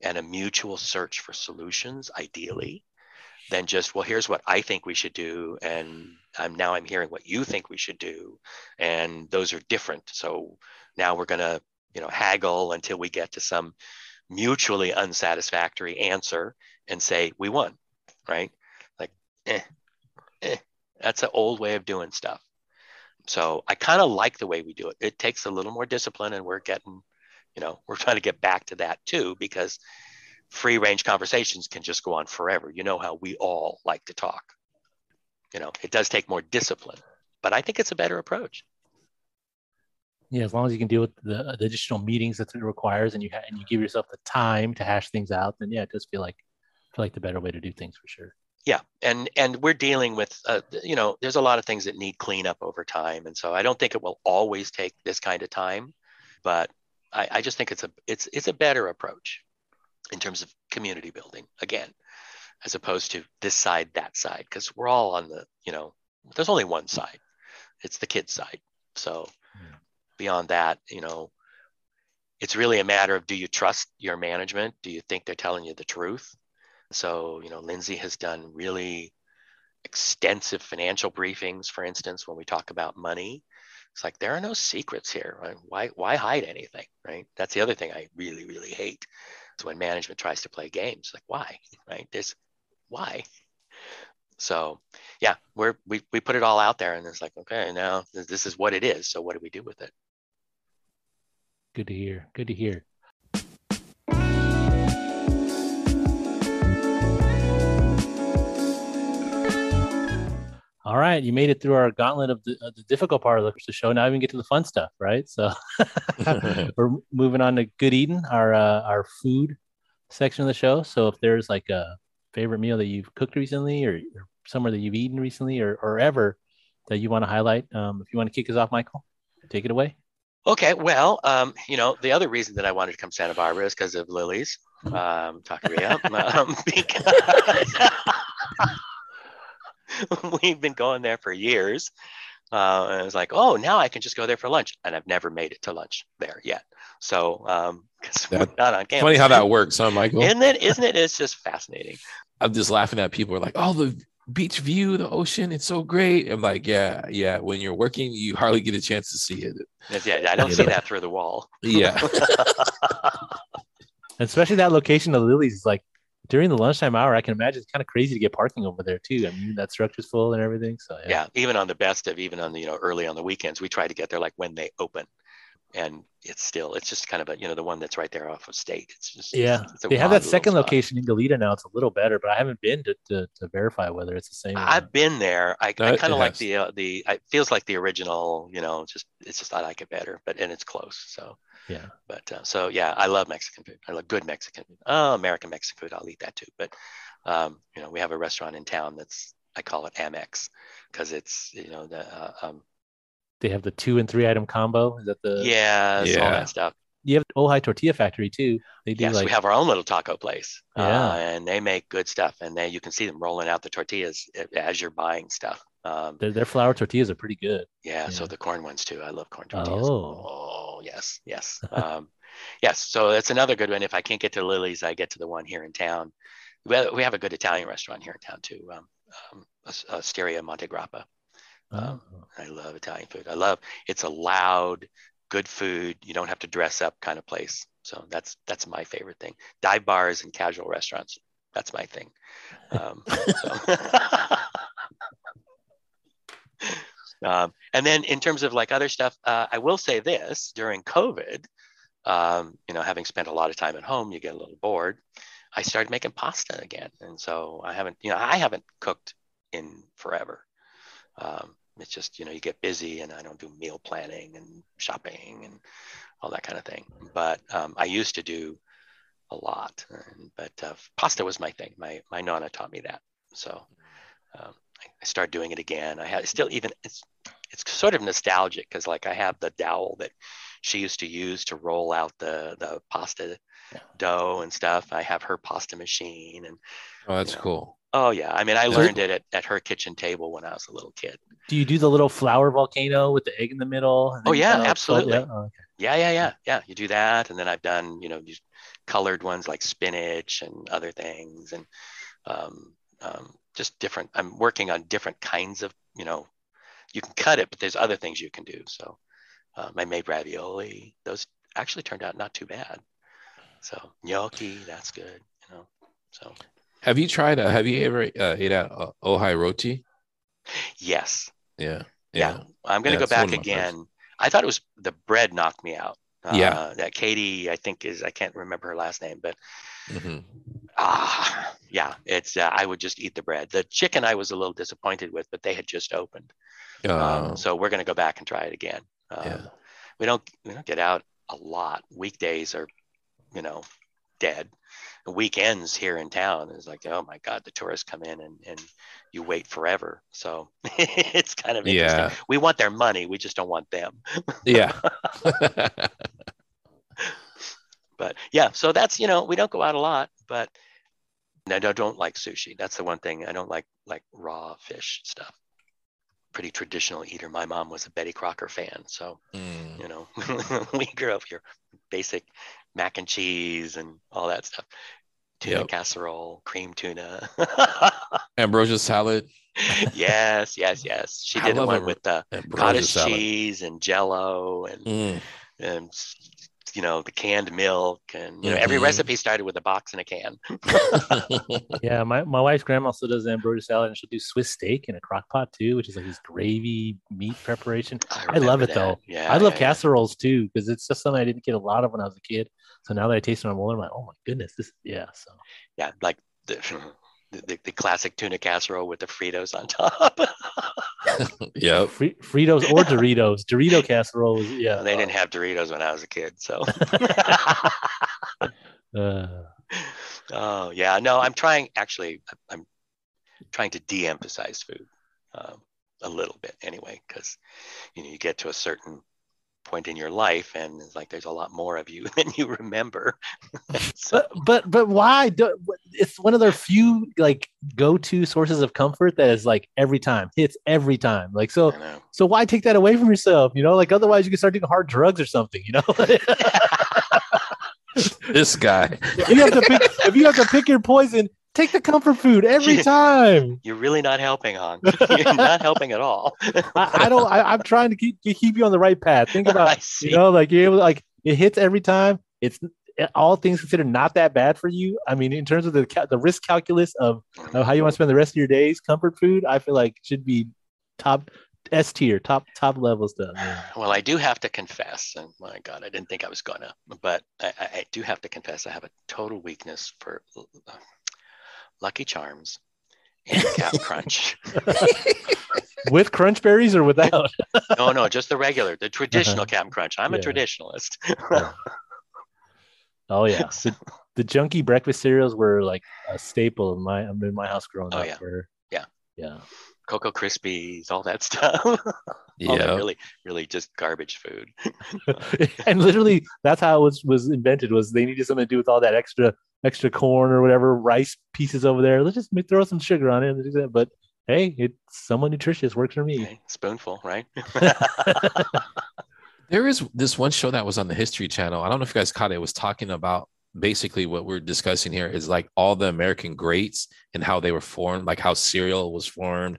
and a mutual search for solutions, ideally, than just well here's what i think we should do and i'm now i'm hearing what you think we should do and those are different. So now we're going to you know haggle until we get to some mutually unsatisfactory answer and say we won right? Like eh, eh. that's an old way of doing stuff. So i kind of like the way we do it. It takes a little more discipline and we're getting you know we're trying to get back to that too because free range conversations can just go on forever. You know how we all like to talk. You know, it does take more discipline, but I think it's a better approach. Yeah, as long as you can deal with the, the additional meetings that it requires, and you ha- and you give yourself the time to hash things out, then yeah, it does feel like feel like the better way to do things for sure. Yeah, and and we're dealing with uh, you know there's a lot of things that need cleanup over time, and so I don't think it will always take this kind of time, but I, I just think it's a it's it's a better approach in terms of community building again as opposed to this side that side because we're all on the you know there's only one side. It's the kids side. So yeah. beyond that you know it's really a matter of do you trust your management? Do you think they're telling you the truth? So you know lindsay has done really extensive financial briefings for instance when we talk about money. It's like there are no secrets here right? why why hide anything right? That's the other thing i really really hate when management tries to play games like why right? There's why? So yeah we're we, we put it all out there and it's like okay now this is what it is. So what do we do with it? Good to hear. Good to hear all right, you made it through our gauntlet of the, uh, the difficult part of the show. Now we can get to the fun stuff, right? So we're moving on to good eating, our uh, our food section of the show. So if there's like a favorite meal that you've cooked recently, or, or somewhere that you've eaten recently, or, or ever that you want to highlight, um, if you want to kick us off, Michael, take it away. Okay, well, um, you know, the other reason that I wanted to come to Santa Barbara is because of Lily's um, taqueria. um, because we've been going there for years. Uh, and I was like, oh, now I can just go there for lunch. And I've never made it to lunch there yet. So, um, that, not on campus. Funny how that works, huh, Michael? Isn't it? Isn't it? It's just fascinating. I'm just laughing at people are like, oh, the beach view, the ocean, it's so great. I'm like, yeah, yeah. When you're working, you hardly get a chance to see it. Yeah, I don't you see know? that through the wall. Yeah. Especially that location of Lily's is like during the lunchtime hour, I can imagine it's kind of crazy to get parking over there too. I mean, that structure's full and everything. So yeah. yeah, even on the best of, even on the you know early on the weekends, we try to get there like when they open. And it's still it's just kind of a you know the one that's right there off of State. It's just Yeah, it's, it's they have that second spot. location in Goleta now. It's a little better, but I haven't been to, to, to verify whether it's the same. I've not. been there. I, No, I kind of like has. the uh, the. It feels like the original. You know, just it's just I like it better, but and it's close. So Yeah, But uh, so yeah, I love Mexican food. I love good Mexican food. Oh, American Mexican food, I'll eat that too. But um, you know, we have a restaurant in town that's I call it Amex because it's you know the uh, um, they have the two and three item combo. Is that the yeah, it's all Yeah. that stuff. You have Ojai Tortilla Factory too. They do Yes, like we have our own little taco place, Yeah. uh, and they make good stuff. And they you can see them rolling out the tortillas as you're buying stuff. Um, their, their flour tortillas are pretty good. yeah, so the corn ones too. I love corn tortillas. Oh. Oh, yes, yes, um, yes. So that's another good one. If I can't get to Lily's, I get to the one here in town. We have, we have a good Italian restaurant here in town too. Um, um, Osteria Monte Grappa. Oh. I love Italian food. I love it's a loud, good food. You don't have to dress up kind of place. So that's that's my favorite thing. Dive bars and casual restaurants. That's my thing. Um, um, and then in terms of like other stuff, uh, I will say this: during COVID, um, you know, having spent a lot of time at home, you get a little bored. I started making pasta again, and so I haven't, you know, I haven't cooked in forever. Um, it's just, you know, you get busy, and I don't do meal planning and shopping and all that kind of thing. But um, I used to do a lot, but uh, pasta was my thing. My my nonna taught me that, so um, I, I started doing it again. I had still even it's it's sort of nostalgic because like I have the dowel that she used to use to roll out the the pasta. Dough and stuff. I have her pasta machine and Oh, that's Yeah. cool. oh yeah, I mean I So- learned it at, at her kitchen table when I was a little kid. Do you do the little flower volcano with the egg in the middle? Oh, yeah, absolutely. yeah? Oh, okay. Yeah, yeah, yeah, yeah. You do that, and then I've done you know these colored ones like spinach and other things, and um, um, just different. I'm working on different kinds of you know, you can cut it, but there's other things you can do. So um, I made ravioli; those actually turned out not too bad. So gnocchi, that's good, you know. So Have you tried? Uh, have you ever uh, ate at uh, Roti? yes, Yeah. yeah, I'm gonna Yeah, go back again. I thought it was the bread knocked me out. Yeah. Uh, that Katie, I think is I can't remember her last name, but mm-hmm. Ah, yeah, it's uh, I would just eat the bread. The chicken I was a little disappointed with, but they had just opened, Uh, um, so we're gonna go back and try it again. Um, Yeah. We don't we don't get out a lot. Weekdays are, you know, dead. Weekends here in town is like, oh my God, the tourists come in and and you wait forever. So it's kind of interesting. yeah. We want their money, we just don't want them. Yeah. But yeah, so that's you know we don't go out a lot, but I don't, don't like sushi. That's the one thing I don't like like raw fish stuff. Pretty traditional eater. My mom was a Betty Crocker fan, so Mm. you know we grew up here, basic mac and cheese and all that stuff. Tuna Yep. casserole, cream tuna. Ambrosia salad. yes, yes, yes. She did the one with the cottage salad. cheese and Jello and Mm. and you know the canned milk and you know every Mhm. recipe started with a box and a can. Yeah, my, my wife's grandma also does ambrosia salad, and she'll do Swiss steak in a crock pot too, which is like this gravy meat preparation. I love remember it, though. Yeah, I love yeah, yeah. casseroles too because it's just something I didn't get a lot of when I was a kid. So now that I taste it, I'm. I'm like, oh my goodness, this yeah. So Yeah, like the, the the classic tuna casserole with the Fritos on top. yeah, Fri- Fritos or Doritos, Dorito casserole. is- Yeah, they didn't have Doritos when I was a kid, so. Uh, oh yeah, no, I'm trying. Actually, I'm trying to de-emphasize food um, a little bit anyway, because you know you get to a certain point in your life, and it's like there's a lot more of you than you remember. so, but but but why? Do, it's one of their few like go-to sources of comfort that is like every time hits every time. Like so. So why take that away from yourself? You know, like otherwise you can start doing hard drugs or something. You know, This guy. if you have to pick, if you have to pick your poison, take the comfort food every time. You're really not helping, on. You're not helping at all. I, I don't. I, I'm trying to keep keep you on the right path. Think about you know, like you're able, to, like it hits every time. It's all things considered not that bad for you. I mean, in terms of the the risk calculus of, of how you want to spend the rest of your days, comfort food, I feel like should be top S tier, top top level stuff. Well, I do have to confess, and my God, I didn't think I was gonna, but I, I do have to confess, I have a total weakness for uh, Lucky Charms and Cap'n Crunch. With crunch berries or without? no, no, just the regular, the traditional Uh-huh. Cap'n Crunch. I'm a traditionalist. Yeah. Oh yeah, the, the junky breakfast cereals were like a staple in my in my house growing Oh, up. yeah. Where, Yeah. yeah. Cocoa Krispies, all that stuff. Yeah. really, really just garbage food. and literally that's how it was was invented was they needed something to do with all that extra extra corn or whatever rice pieces over there let's just throw some sugar on it and do that. but hey it's somewhat nutritious works for me Okay, Spoonful, right? There is this one show that was on the History Channel. I don't know if you guys caught it. It was talking about basically what we're discussing here is like all the American greats and how they were formed, like how cereal was formed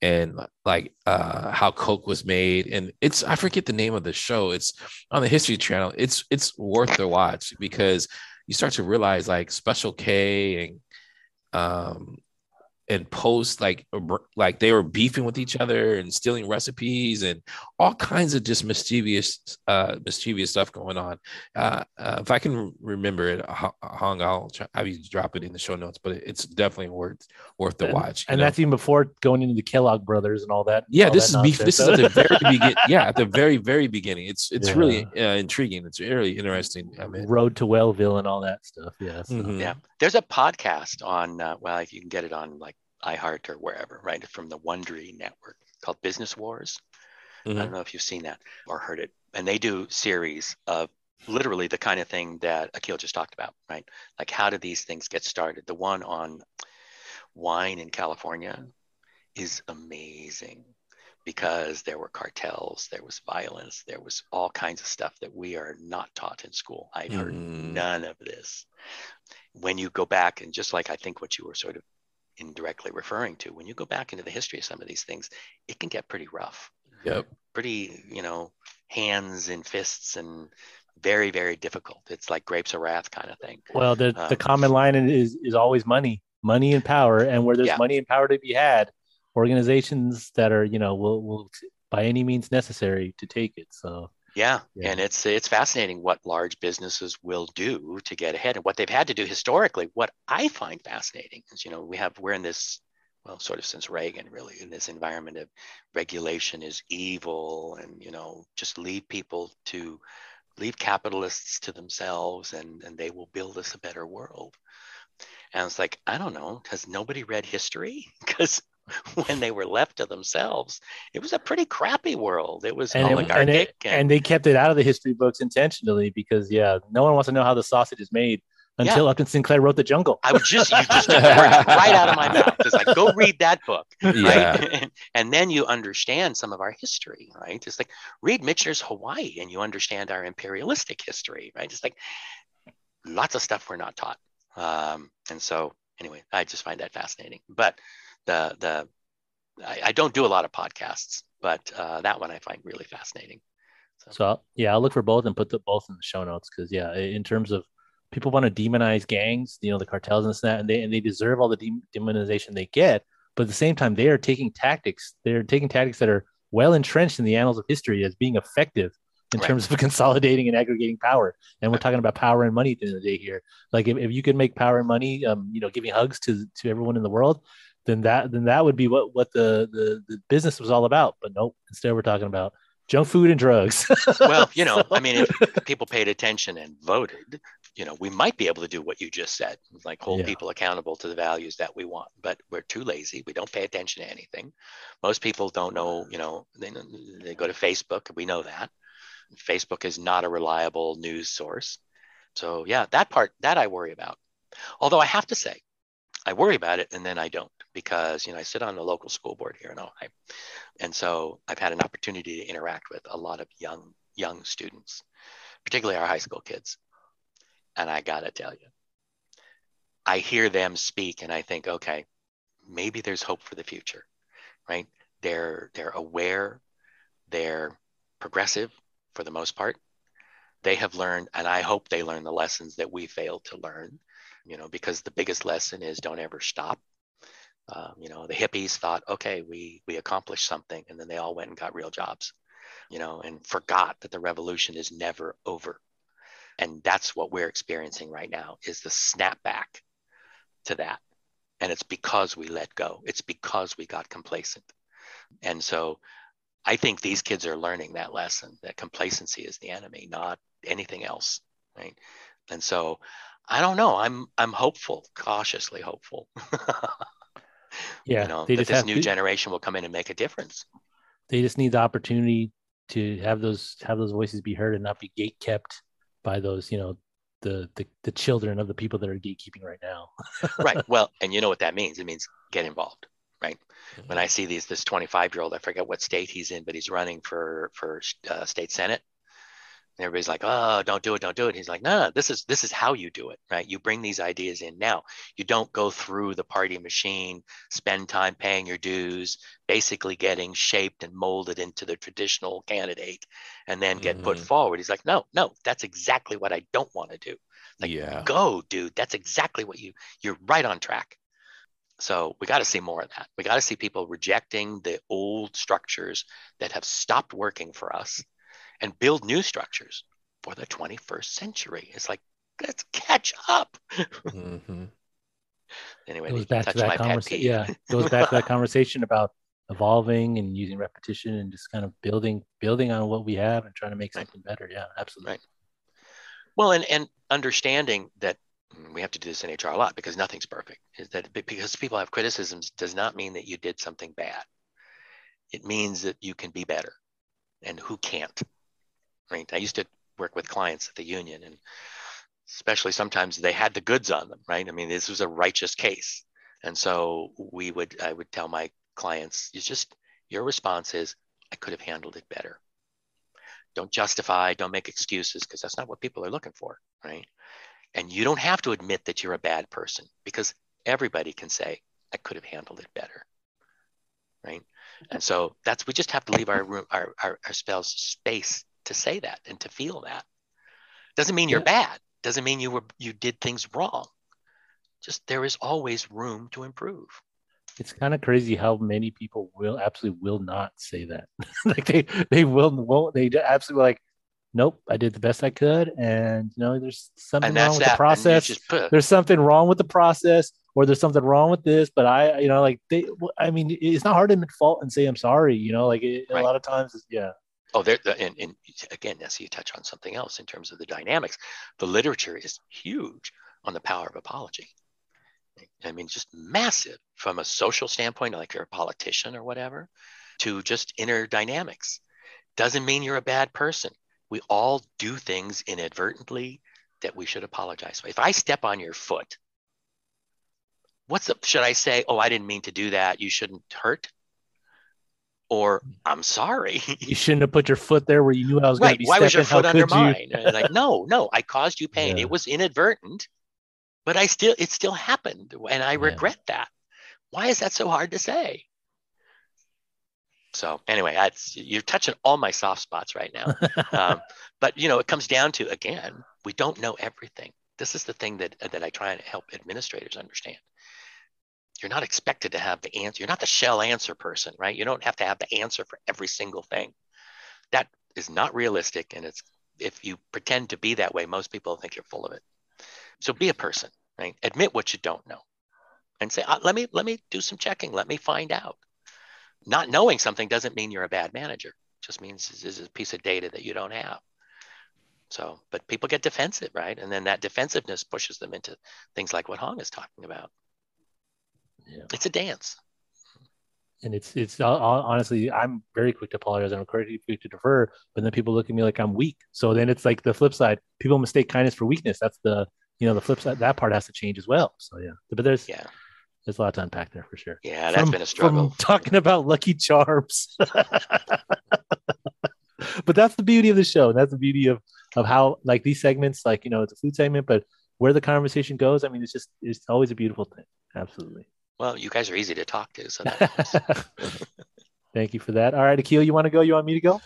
and like uh how Coke was made. And it's I forget the name of the show. It's on the History Channel. It's it's worth the watch because you start to realize like Special K and um and post like like they were beefing with each other and stealing recipes and all kinds of just mischievous uh mischievous stuff going on uh, uh if i can remember it Hong, i'll try i you drop it in the show notes but it's definitely worth worth the and, watch you and know? that's even before going into the kellogg brothers and all that yeah all this is beef nonsense. this is at the very beginning yeah at the very very beginning it's it's Yeah. really uh, intriguing it's really interesting i mean road to wellville and all that stuff yeah so. mhm. Yeah, there's a podcast on uh, well, you can get it on like iHeart or wherever, right? From the Wondery network called Business Wars. I Mhm. don't know if you've seen that or heard it. And they do series of literally the kind of thing that Akil just talked about, right? Like how did these things get started? The one on wine in California is amazing because there were cartels, there was violence, there was all kinds of stuff that we are not taught in school. I'd heard Mm. none of this. When you go back and just like I think what you were sort of indirectly referring to, when you go back into the history of some of these things, it can get pretty rough yep pretty, you know, hands and fists and very, very difficult. It's like grapes of wrath kind of thing. well the, the Um, common line is is always money money and power and where there's Yeah. money and power to be had organizations that are you know will will by any means necessary to take it so Yeah. Yeah. And it's it's fascinating what large businesses will do to get ahead and what they've had to do historically. What I find fascinating is, you know, we have we're in this well, sort of since Reagan, really, in this environment of regulation is evil and, you know, just leave people to leave capitalists to themselves and, and they will build us a better world. And it's like, I don't know, has nobody read history? Because when they were left to themselves, it was a pretty crappy world. It was and, it- oligarchic. and, it- and- and they kept it out of the history books intentionally because yeah no one wants to know how the sausage is made until upton sinclair wrote the jungle I would just you just took the right out of my mouth. It's like go read that book, yeah right? and, and then you understand some of our history, right? It's like read Michener's Hawaii, and you understand our imperialistic history, right? It's like lots of stuff we're not taught. Um, and so anyway, I just find that fascinating. But the the I, I don't do a lot of podcasts, but uh, that one I find really fascinating. so I'll- yeah i'll look for both and put the both in the show notes because yeah in terms of people want to demonize gangs you know the cartels and that and they and they deserve all the de- demonization they get but at the same time they are taking tactics they're taking tactics that are well entrenched in the annals of history as being effective in Right. terms of consolidating and aggregating power and we're Right. talking about power and money at the end of the day here like if, if you can make power and money um you know giving hugs to to everyone in the world then that then that would be what what the the, the business was all about but nope instead we're talking about junk food and drugs well, you know, So- I mean, if people paid attention and voted, you know, we might be able to do what you just said, like hold Yeah. people accountable to the values that we want. But we're too lazy. We don't pay attention to anything. Most people don't know, you know, they, they go to Facebook. We know that. Facebook is not a reliable news source. So, yeah, that part, that I worry about. Although I have to say, I worry about it and then I don't because, you know, I sit on the local school board here in Ojai. And so I've had an opportunity to interact with a lot of young, young students, particularly our high school kids. And I got to tell you, I hear them speak and I think, okay, maybe there's hope for the future, right? They're, they're aware, they're progressive for the most part. They have learned, and I hope they learn the lessons that we failed to learn, you know, because the biggest lesson is don't ever stop. Uh, you know, the hippies thought, okay, we we accomplished something, and then they all went and got real jobs, you know, and forgot that the revolution is never over. And that's what we're experiencing right now is the snapback to that. And it's because we let go. It's because we got complacent. And so I think these kids are learning that lesson that complacency is the enemy, not anything else. Right. And so I don't know. I'm I'm hopeful, cautiously hopeful. yeah. You know, that this new to, generation will come in and make a difference. They just need the opportunity to have those have those voices be heard and not be gate kept by those, you know, the the, the children of the people that are gatekeeping right now. right. Well, and you know what that means? It means get involved right? Mm-hmm. When I see these, this 25 year old, I forget what state he's in, but he's running for for uh, state senate. And everybody's like, "Oh, don't do it, don't do it." He's like, "No, no, this is this is how you do it, right? You bring these ideas in now. You don't go through the party machine, spend time paying your dues, basically getting shaped and molded into the traditional candidate, and then get mm-hmm. put forward." He's like, "No, no, that's exactly what I don't want to do." Like, yeah. go, dude. That's exactly what you. You're right on track. So we got to see more of that. We got to see people rejecting the old structures that have stopped working for us and build new structures for the 21st century. It's like, let's catch up. Mm-hmm. anyway, goes back to that conversation. Yeah, goes back to that conversation about evolving and using repetition and just kind of building building on what we have and trying to make something right. better. Yeah, absolutely. Right. Well, and and understanding that we have to do this in HR a lot because nothing's perfect. Is that because people have criticisms does not mean that you did something bad. It means that you can be better. And who can't? Right. I used to work with clients at the union and especially sometimes they had the goods on them, right? I mean, this was a righteous case. And so we would I would tell my clients, you just your response is, I could have handled it better. Don't justify, don't make excuses, because that's not what people are looking for, right? And you don't have to admit that you're a bad person because everybody can say, I could have handled it better. Right. And so that's, we just have to leave our room, our, our, our spells space to say that and to feel that. Doesn't mean you're yeah. bad. Doesn't mean you were, you did things wrong. Just there is always room to improve it's kind of crazy how many people will absolutely will not say that like they they will won't they absolutely like nope, I did the best I could, and you know, there's something wrong with that. the process. Put... There's something wrong with the process, or there's something wrong with this. But I, you know, like they, I mean, it's not hard to admit fault and say I'm sorry. You know, like it, right. a lot of times, yeah. Oh, there, and, and again, Nessie, you touch on something else in terms of the dynamics. The literature is huge on the power of apology. I mean, just massive from a social standpoint, like you're a politician or whatever, to just inner dynamics. Doesn't mean you're a bad person we all do things inadvertently that we should apologize for. If I step on your foot, what's the, should I say, oh, I didn't mean to do that. You shouldn't hurt? Or I'm sorry. you shouldn't have put your foot there where you knew I was right. going to be. Why was your foot under mine? like, no, no, I caused you pain. Yeah. It was inadvertent, but I still, it still happened. And I regret yeah. that. Why is that so hard to say? So anyway, that's, you're touching all my soft spots right now. um, but you know, it comes down to again, we don't know everything. This is the thing that that I try and help administrators understand. You're not expected to have the answer. You're not the shell answer person, right? You don't have to have the answer for every single thing. That is not realistic, and it's if you pretend to be that way, most people think you're full of it. So be a person, right? Admit what you don't know, and say, uh, "Let me let me do some checking. Let me find out." not knowing something doesn't mean you're a bad manager. It just means this is a piece of data that you don't have. So, but people get defensive, right? And then that defensiveness pushes them into things like what Hong is talking about. Yeah. It's a dance. And it's it's uh, uh, honestly, I'm very quick to apologize. I'm very quick to defer, but then people look at me like I'm weak. So then it's like the flip side. People mistake kindness for weakness. That's the you know the flip side. That part has to change as well. So yeah, but there's yeah there's a lot to unpack there for sure. Yeah, that's from, been a struggle. talking about Lucky Charms, but that's the beauty of the show. That's the beauty of of how like these segments, like you know, it's a food segment, but where the conversation goes, I mean, it's just it's always a beautiful thing. Absolutely. Well, you guys are easy to talk to, so. Thank you for that. All right, Akil, you want to go? You want me to go?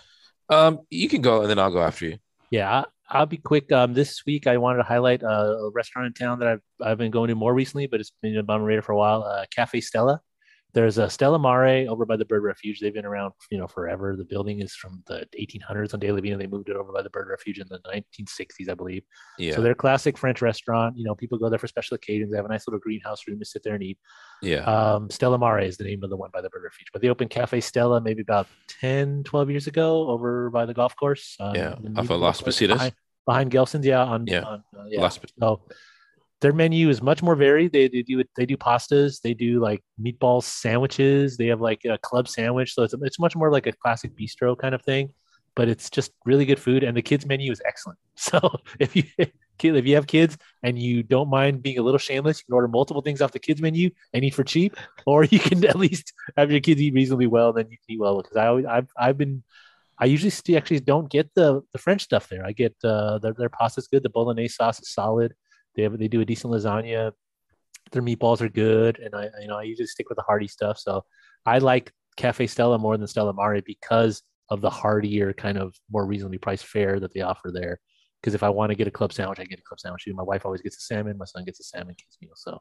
Um, you can go, and then I'll go after you. Yeah, I'll be quick. Um, this week I wanted to highlight a restaurant in town that I've, I've been going to more recently, but it's been on my radar for a while. Uh, Cafe Stella. There's a Stella Mare over by the bird refuge. They've been around, you know, forever. The building is from the 1800s on De La Vina. They moved it over by the bird refuge in the 1960s, I believe. Yeah. So they're a classic French restaurant. You know, people go there for special occasions. They have a nice little greenhouse room to sit there and eat. yeah. Um, Stella Mare is the name of the one by the bird refuge. But they opened Cafe Stella maybe about 10, 12 years ago over by the golf course. um, Yeah, off of Las Positas? Behind, behind Gelson's, yeah. On, Yeah. on, uh, yeah. Las- So their menu is much more varied. They, they do they do pastas. They do like meatball sandwiches. They have like a club sandwich. So it's it's much more like a classic bistro kind of thing. But it's just really good food, and the kids menu is excellent. So if you if you have kids and you don't mind being a little shameless, you can order multiple things off the kids menu and eat for cheap, or you can at least have your kids eat reasonably well. Then you can eat well because I always I've I've been I usually actually don't get the the French stuff there. I get uh, their their pasta's good. The bolognese sauce is solid. They have they do a decent lasagna. Their meatballs are good, and I you know I usually stick with the hearty stuff. So I like Cafe Stella more than Stella Mare because of the heartier kind of more reasonably priced fare that they offer there. Because if I want to get a club sandwich, I get a club sandwich. My wife always gets a salmon. My son gets a salmon kids meal. So,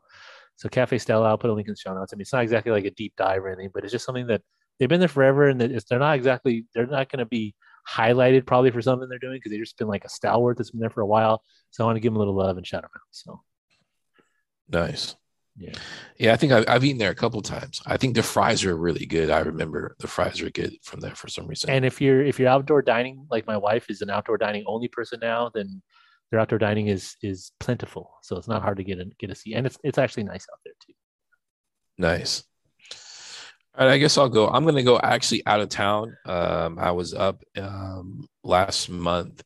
so Cafe Stella, I'll put a link in the show notes. I mean, it's not exactly like a deep dive or anything, but it's just something that they've been there forever, and that they're not exactly they're not going to be highlighted probably for something they're doing because they've just been like a stalwart that's been there for a while. So I want to give them a little love and shout them out. So Nice. Yeah. Yeah, I think I've, I've eaten there a couple times. I think the fries are really good. I remember the fries are good from there for some reason. And if you're if you're outdoor dining, like my wife is an outdoor dining only person now, then their outdoor dining is is plentiful. So it's not hard to get a get a seat, and it's it's actually nice out there too. Nice. All right, I guess I'll go. I'm going to go actually out of town. Um, I was up um, last month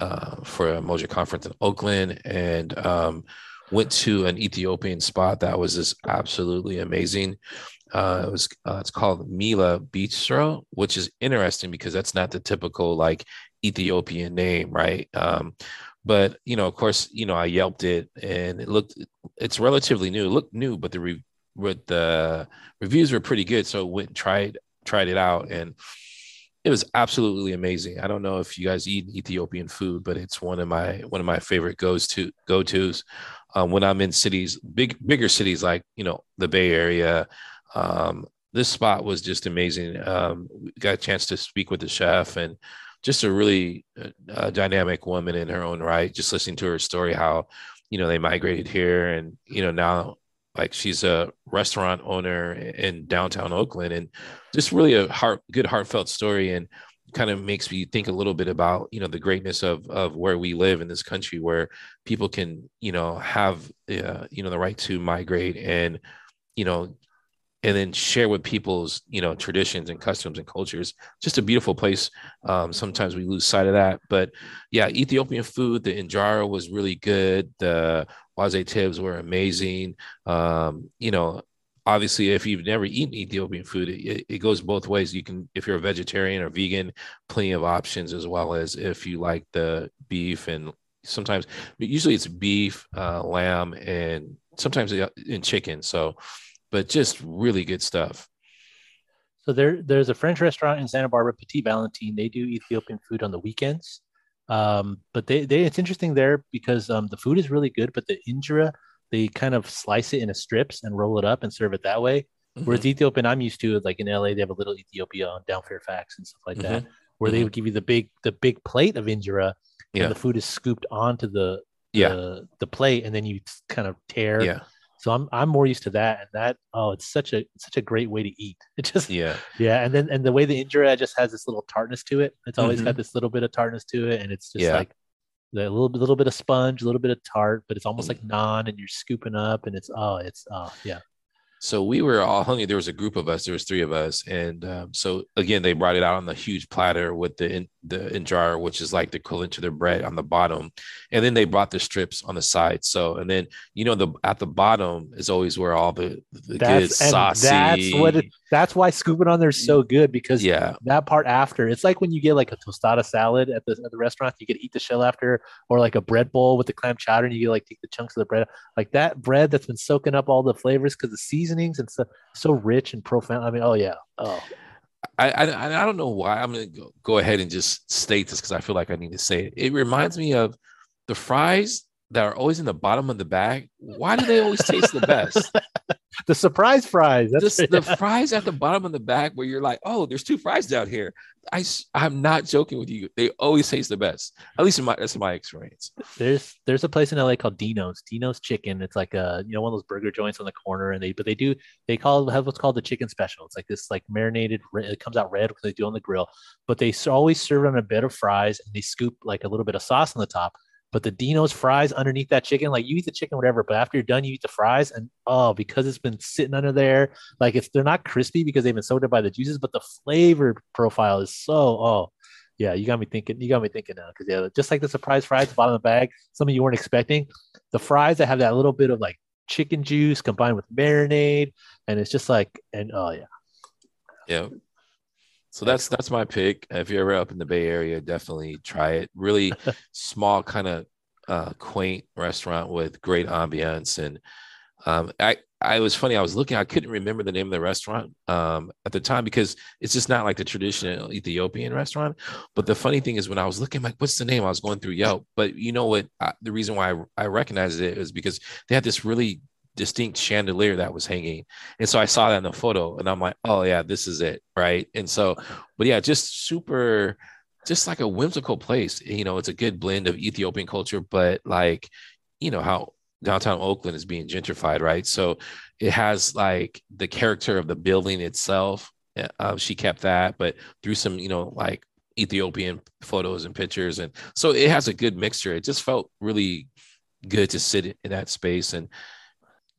uh, for Umoja conference in Oakland and um, went to an Ethiopian spot that was just absolutely amazing. Uh, it was uh, it's called Mila Bistro, which is interesting because that's not the typical like Ethiopian name, right? Um, but you know, of course, you know, I yelped it and it looked it's relatively new. It looked new, but the re- with the reviews were pretty good. So went and tried tried it out and it was absolutely amazing. I don't know if you guys eat Ethiopian food, but it's one of my one of my favorite goes to go tos um, when I'm in cities, big bigger cities like you know the Bay Area. Um, this spot was just amazing. Um, got a chance to speak with the chef and just a really uh, dynamic woman in her own right. Just listening to her story, how you know they migrated here, and you know now like she's a restaurant owner in downtown Oakland, and just really a heart good heartfelt story, and kind of makes me think a little bit about you know the greatness of of where we live in this country, where people can you know have uh, you know the right to migrate and you know and then share with people's you know traditions and customs and cultures. Just a beautiful place. Um, sometimes we lose sight of that. But yeah ethiopian food the injera was really good. The waze tibs were amazing. Um, you know obviously if you've never eaten ethiopian food it, it goes both ways. You can if you're a vegetarian or vegan plenty of options as well as if you like the beef and sometimes usually it's beef uh, lamb and sometimes in chicken. So but just really good stuff. So there, there's a French restaurant in Santa Barbara, Petit Valentine. They do Ethiopian food on the weekends, um, but they, they, it's interesting there because um, the food is really good, but the injera they kind of slice it into strips and roll it up and serve it that way. Mm-hmm. Whereas Ethiopian, I'm used to it. Like in LA, they have a little Ethiopia on down Fairfax and stuff like mm-hmm. that, where mm-hmm. they would give you the big the big plate of injera, yeah. and the food is scooped onto the yeah the, the plate, and then you kind of tear yeah so I'm I'm more used to that, and that oh, it's such a such a great way to eat. It just yeah yeah, and then and the way the injera just has this little tartness to it. It's always mm-hmm. got this little bit of tartness to it, and it's just yeah. like a little little bit of sponge, a little bit of tart, but it's almost mm-hmm. like naan, and you're scooping up, and it's oh, it's oh yeah. So we were all hungry. There was a group of us. There was three of us, and um, so again, they brought it out on the huge platter with the in, the injera, which is like the equivalent to the bread on the bottom, and then they brought the strips on the side. So, and then you know the at the bottom is always where all the the that's, good saucy. That's what. It, that's why scooping on there is so good because yeah, that part after it's like when you get like a tostada salad at the at the restaurant, you get eat the shell after, or like a bread bowl with the clam chowder, and you get like take the chunks of the bread, like that bread that's been soaking up all the flavors because the seasonings and stuff so rich and profound. I mean, oh yeah, oh. I, I I don't know why I'm gonna go, go ahead and just state this because I feel like I need to say it. It reminds me of the fries that are always in the bottom of the bag. Why do they always taste the best? the surprise fries. That's Just the fries at the bottom of the bag where you're like, oh, there's two fries down here. I I'm not joking with you. They always taste the best. At least in my that's my experience. there's there's a place in LA called Dino's. Dino's Chicken. It's like a you know one of those burger joints on the corner, and they but they do they call have what's called the chicken special. It's like this like marinated. It comes out red because they do on the grill, but they always serve it on a bed of fries, and they scoop like a little bit of sauce on the top. But the Dino's fries underneath that chicken, like you eat the chicken, whatever. But after you're done, you eat the fries, and oh, because it's been sitting under there, like it's they're not crispy because they've been soaked up by the juices, but the flavor profile is so oh yeah, you got me thinking. You got me thinking now because yeah, just like the surprise fries the bottom of the bag, something you weren't expecting. The fries that have that little bit of like chicken juice combined with marinade, and it's just like, and oh yeah, Yeah. So that's that's my pick. If you're ever up in the Bay Area, definitely try it. Really small, kind of uh, quaint restaurant with great ambiance. And um, I I was funny. I was looking. I couldn't remember the name of the restaurant um, at the time because it's just not like the traditional Ethiopian restaurant. But the funny thing is, when I was looking, like, what's the name? I was going through Yelp. But you know what? I, the reason why I, I recognized it is because they had this really distinct chandelier that was hanging. And so I saw that in the photo and I'm like, oh yeah, this is it. Right. And so, but yeah, just super, just like a whimsical place. You know, it's a good blend of Ethiopian culture, but like, you know, how downtown Oakland is being gentrified, right? So it has like the character of the building itself. Uh, she kept that, but through some, you know, like Ethiopian photos and pictures. And so it has a good mixture. It just felt really good to sit in that space. And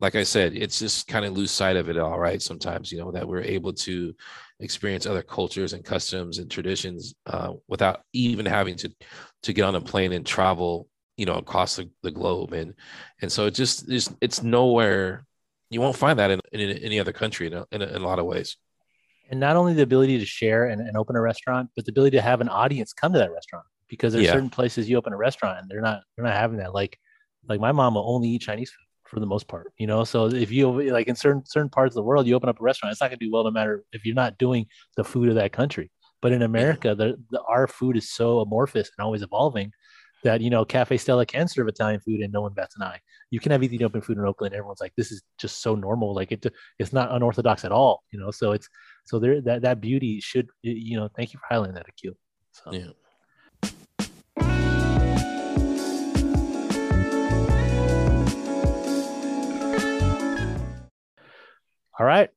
like I said, it's just kind of lose sight of it all, right? Sometimes, you know, that we're able to experience other cultures and customs and traditions uh, without even having to to get on a plane and travel, you know, across the, the globe. And and so it just it's it's nowhere you won't find that in, in any other country in a, in, a, in a lot of ways. and not only the ability to share and, and open a restaurant, but the ability to have an audience come to that restaurant because there's Yeah. certain places you open a restaurant and they're not they're not having that. Like like my mom will only eat Chinese food for the most part, you know. So if you like in certain certain parts of the world, you open up a restaurant, it's not gonna do well no matter if you're not doing the food of that country. But in America, the, the our food is so amorphous and always evolving that you know Cafe Stella can serve Italian food and no one bats an eye. You can have Ethiopian food in Oakland, everyone's like, this is just so normal. Like it, it's not unorthodox at all, you know. So it's so there that that beauty should you know. Thank you for highlighting that, Akil. So. Yeah. All right.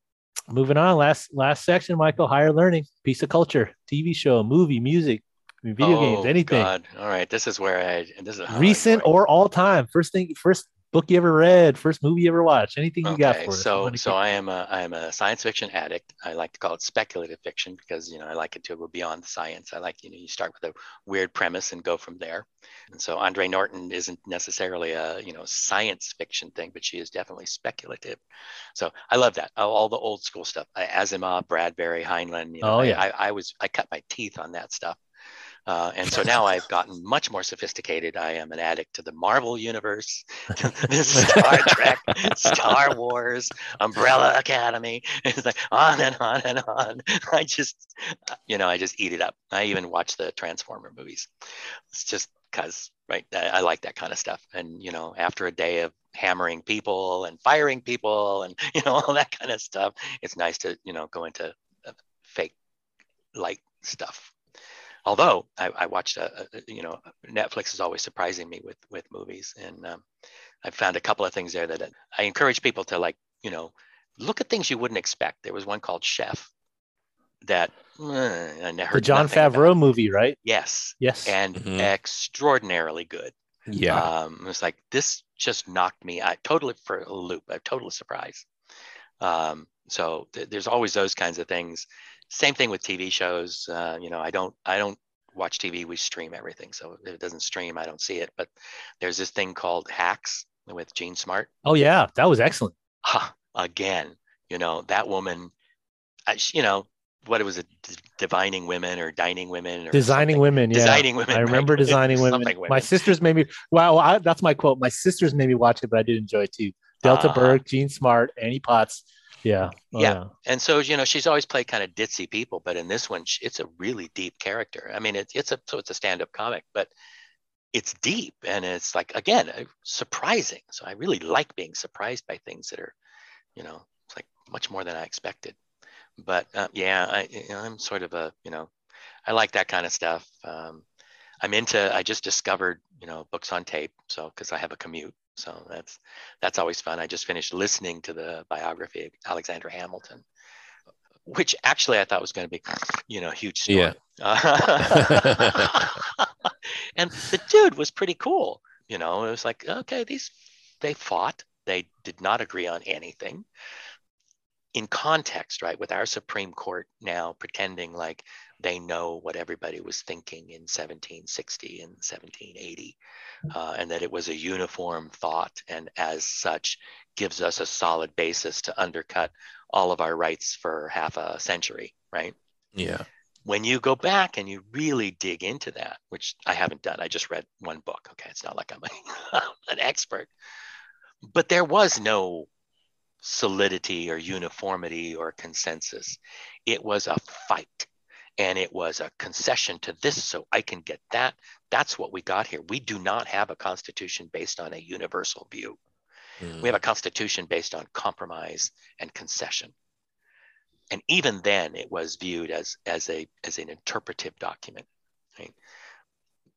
Moving on. Last last section, Michael. Higher learning, piece of culture, TV show, movie, music, video games, Oh, anything. God. All right. This is where I. This is Recent or all time. First thing, first book you ever read, first movie you ever watched. Anything you got Okay, for us? So so I am a I am a science fiction addict. I like to call it speculative fiction because you know I like it to go beyond the science. I like you know you start with a weird premise and go from there. And so Andre Norton isn't necessarily a you know science fiction thing, but she is definitely speculative. So I love that all, the old school stuff. I, Asimov, Bradbury, Heinlein. You know, Oh, yeah. I, I was I cut my teeth on that stuff. Uh, and so now I've gotten much more sophisticated. I am an addict to the Marvel universe, Star Trek, Star Wars, Umbrella Academy. It's like on and on and on. I just, you know, I just eat it up. I even watch the Transformer movies. It's just because, right? I, I like that kind of stuff. And, you know, after a day of hammering people and firing people and, you know, all that kind of stuff, it's nice to, you know, go into uh, fake light stuff although I, I watched a, a, you know netflix is always surprising me with with movies and um, i found a couple of things there that i encourage people to like you know look at things you wouldn't expect there was one called chef that uh, I the heard John nothing about. Favreau movie, right? yes Yes. and Mhm. extraordinarily good Yeah. um, it was like this just knocked me I totally for a loop, a total surprise. Um, so th- there's always those kinds of things. Same thing with TV shows. Uh, you know, I don't I don't watch TV. We stream everything. So if it doesn't stream, I don't see it. But there's this thing called Hacks with Jean Smart. oh yeah, that was excellent. Ha, again, you know that woman. I, you know what it was a divining women or dining women or Designing something. women, yeah. Designing women. I right? remember designing women. Something My sisters made me. Wow, I, that's my quote. My sisters made me watch it, but I did enjoy it too. Delta Uh-huh. Burke, Jean Smart, Annie Potts. Yeah. Oh, Yeah. and so you know she's always played kind of ditzy people but in this one it's a really deep character i mean it's it's a so it's a stand-up comic but it's deep and it's like again uh, surprising so i really like being surprised by things that are you know like much more than I expected. But uh, yeah, I, I'm sort of a you know, I like that kind of stuff. Um, I'm into. I just discovered you know books on tape, so because I have a commute, so that's that's always fun. I just finished listening to the biography of Alexander Hamilton, which actually I thought was going to be, you know, huge story. Yeah. and the dude was pretty cool. You know, it was like, okay, these they fought. They did not agree on anything. In context, right, with our Supreme Court now pretending like they know what everybody was thinking in 1760 and 1780, uh, and that it was a uniform thought, and as such, gives us a solid basis to undercut all of our rights for half a century, right? Yeah. When you go back and you really dig into that, which I haven't done, I just read one book. Okay, it's not like I'm a, an expert, but there was no solidity or uniformity or consensus. It was a fight and it was a concession to this so I can get that. That's what we got here. We do not have a constitution based on a universal view. Mm. We have a constitution based on compromise and concession. And even then, it was viewed as, as, a, as an interpretive document. Right?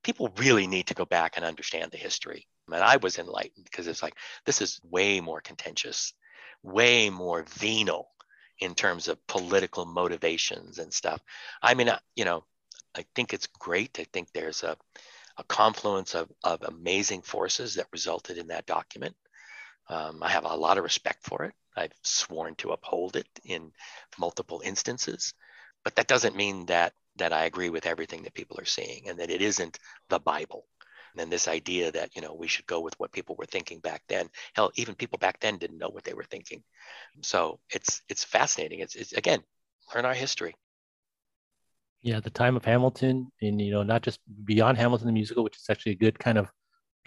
People really need to go back and understand the history. And I was enlightened because it's like, this is way more contentious, way more venal in terms of political motivations and stuff. I mean, you know, I think it's great. I think there's a, a confluence of, of amazing forces that resulted in that document. Um, I have a lot of respect for it. I've sworn to uphold it in multiple instances, but that doesn't mean that that I agree with everything that people are seeing and that it isn't the Bible. And this idea that you know we should go with what people were thinking back then. Hell, even people back then didn't know what they were thinking. So it's it's fascinating. It's, it's again learn our history. Yeah, the time of Hamilton, and you know, not just beyond Hamilton the musical, which is actually a good kind of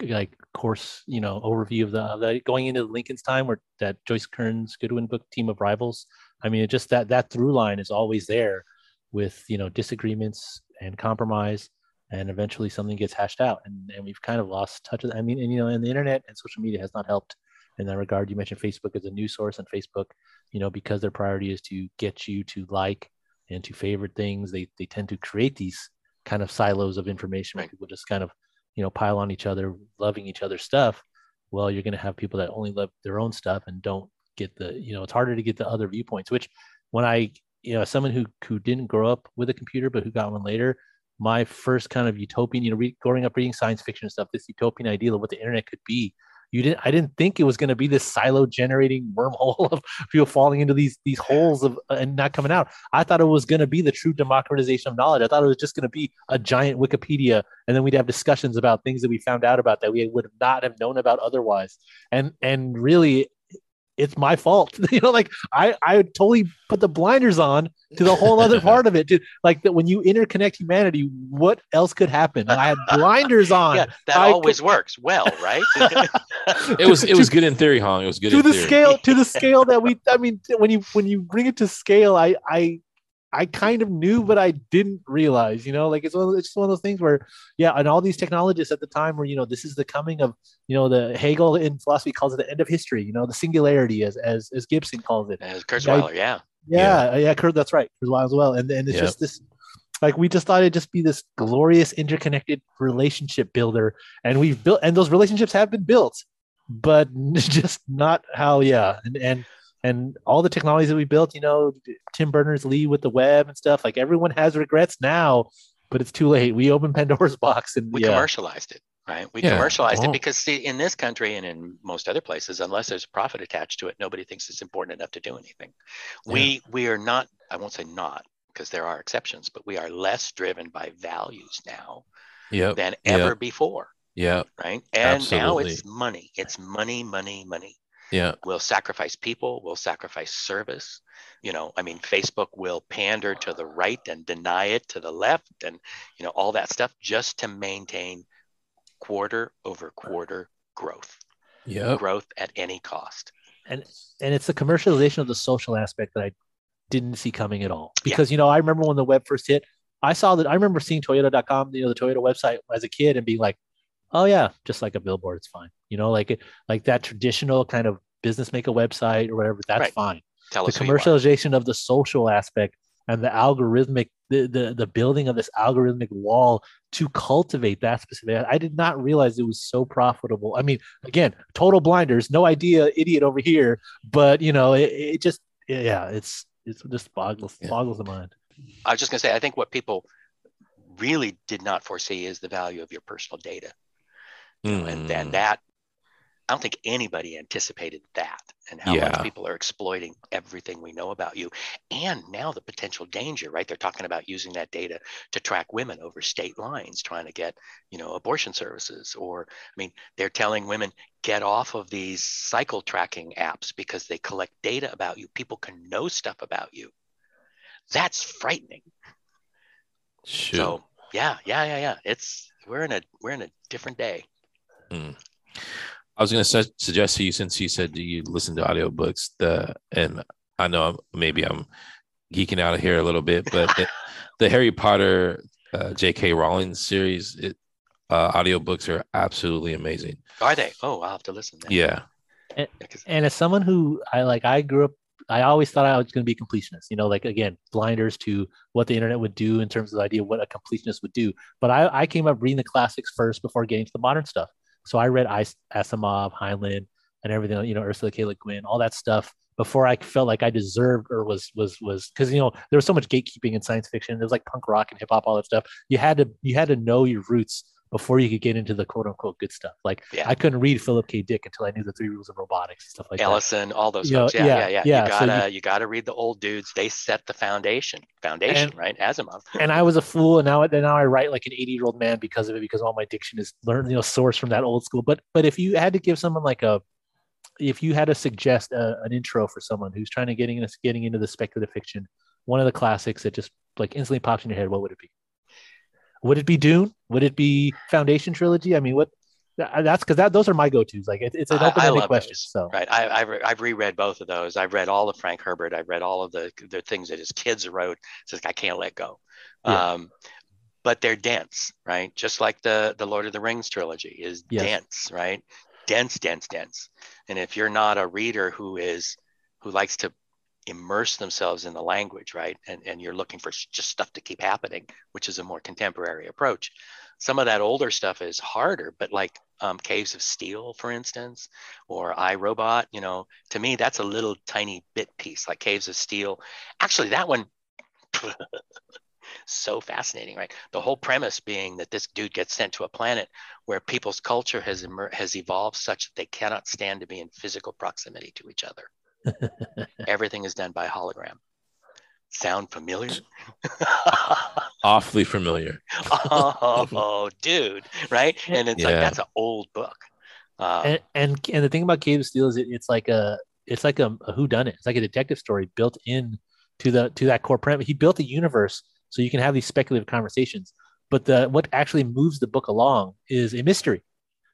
like course you know overview of the, of the going into Lincoln's time where that Joyce Kearns Goodwin book team of rivals. I mean, just that that through line is always there with you know disagreements and compromise and eventually something gets hashed out and, and we've kind of lost touch with i mean and you know and the internet and social media has not helped in that regard. You mentioned facebook as a news source and facebook you know because their priority is to get you to like and to favorite things they, they tend to create these kind of silos of information where people just kind of you know pile on each other loving each other's stuff well you're going to have people that only love their own stuff and don't get the you know it's harder to get the other viewpoints which when i you know someone who who didn't grow up with a computer but who got one later my first kind of utopian you know re- growing up reading science fiction stuff this utopian ideal of what the internet could be. You didn't i didn't think it was going to be this silo generating wormhole of people falling into these these holes of uh, and not coming out. I thought it was going to be the true democratization of knowledge. I thought it was just going to be a giant wikipedia and then we'd have discussions about things that we found out about that we would not have known about otherwise. And and really it's my fault. you know, like I, I totally put the blinders on to the whole other part of it. To, like that when you interconnect humanity, what else could happen? And I had blinders on. Yeah, that I always could... works well, right? it was it was good in theory, Hong. It was good to the theory. scale to the scale that we. I mean, when you when you bring it to scale, I I I kind of knew, but I didn't realize, you know, like it's, one of, it's just one of those things where, yeah, and all these technologists at the time were, you know, this is the coming of, you know, the Hegelian philosophy calls it the end of history, you know, the singularity as as, as Gibson calls it. As Kurzweiler, yeah. Yeah, yeah, yeah, Kurt, that's right. Kurzweiler as well. And, and it's yep. just this, like we just thought it'd just be this glorious interconnected relationship builder. And we've built, and those relationships have been built, but just not how, yeah. And, and, and all the technologies that we built, you know, Tim Berners Lee with the web and stuff, like everyone has regrets now, but it's too late. We opened Pandora's box and we yeah. commercialized it, right? We yeah. commercialized oh. it because see, in this country and in most other places, unless there's profit attached to it, nobody thinks it's important enough to do anything. Yeah. We we are not, I won't say not, because there are exceptions, but we are less driven by values now yep. than ever yep. before. Yeah. Right. And Absolutely. now it's money. It's money, money, money. Yeah. We'll sacrifice people, we'll sacrifice service. You know, I mean, Facebook will pander to the right and deny it to the left and, you know, all that stuff just to maintain quarter over quarter growth. Yeah. Growth at any cost. And and it's the commercialization of the social aspect that I didn't see coming at all. Because, yeah. you know, I remember when the web first hit, I saw that I remember seeing Toyota.com, you know, the Toyota website as a kid and being like, oh yeah, just like a billboard, it's fine. You know, like it like that traditional kind of business make a website or whatever, that's right. fine. Tell the us who you are. commercialization of the social aspect and the algorithmic the, the the building of this algorithmic wall to cultivate that specific i did not realize it was so profitable i mean again total blinders no idea idiot over here but you know it, it just yeah it's it's just boggles Yeah. boggles the mind I was just going to say, I think what people really did not foresee is the value of your personal data. And Mm. then that i don't think anybody anticipated that and how Yeah. much people are exploiting everything we know about you. And now the potential danger right? They're talking about using that data to track women over state lines trying to get you know abortion services. Or i mean they're telling women get off of these cycle tracking apps because they collect data about you. People can know stuff about you. That's frightening. Shoot. so yeah yeah yeah yeah. It's we're in a we're in a different day Mm. I was going to su- suggest to you since you said you listen to audiobooks the and I know I'm, maybe I'm geeking out of here a little bit but the, the Harry Potter uh, J.K. Rowling series it, uh, audiobooks are absolutely amazing. are they oh i'll have to listen then. Yeah. Yeah, 'cause- and as someone who i like i grew up i always thought i was going to be a completionist you know like again blinders to what the internet would do in terms of the idea of what a completionist would do but i, I came up reading the classics first before getting to the modern stuff so i read asimov heinlein and everything you know ursula k le guin all that stuff before i felt like i deserved or was was was because you know there was so much gatekeeping in science fiction. There was like punk rock and hip-hop all that stuff. You had to you had to know your roots before you could get into the quote unquote good stuff like Yeah. i couldn't read philip k dick until i knew the three rules of robotics and stuff like that Ellison, all those You know. Yeah, yeah, yeah, yeah. You so gotta you, gotta read the old dudes. They set the foundation. Foundation, And- right? Asimov. and I was a fool, and now and now I write like an eighty year old man because of it, because all my diction is learned, you know, sourced from that old school. But but if you had to give someone like a, if you had to suggest a, an intro for someone who's trying to getting into getting into the speculative fiction, one of the classics that just like instantly pops in your head, what would it be? Would it be Dune? Would it be Foundation trilogy? I mean, what? That's because that those are my go tos. Like it, it's an I- I open ended question. those. So Right. I, I've, I've reread both of those. I've read all of Frank Herbert. I've read all of the the things that his kids wrote. It's like I can't let go. Yeah. Um, but they're dense, right? Just like the the Lord of the Rings trilogy is Yes. dense, right? Dense, dense, dense. And if you're not a reader who is who likes to immerse themselves in the language, right? And and you're looking for just stuff to keep happening, which is a more contemporary approach. Some of that older stuff is harder, but like um, Caves of Steel, for instance, or iRobot, you know, to me that's a little tiny bit piece, like Caves of Steel. Actually, that one so fascinating, right? The whole premise being that this dude gets sent to a planet where people's culture has has evolved such that they cannot stand to be in physical proximity to each other. Everything is done by hologram. Sound familiar? Awfully familiar. oh, dude, right? And it's like that's an old book. Um, and, and and the thing about Cave of Steel is it, it's like a it's like a, a who done it. It's like a detective story built in to the to that core premise. He built a universe so you can have these speculative conversations. But the what actually moves the book along is a mystery.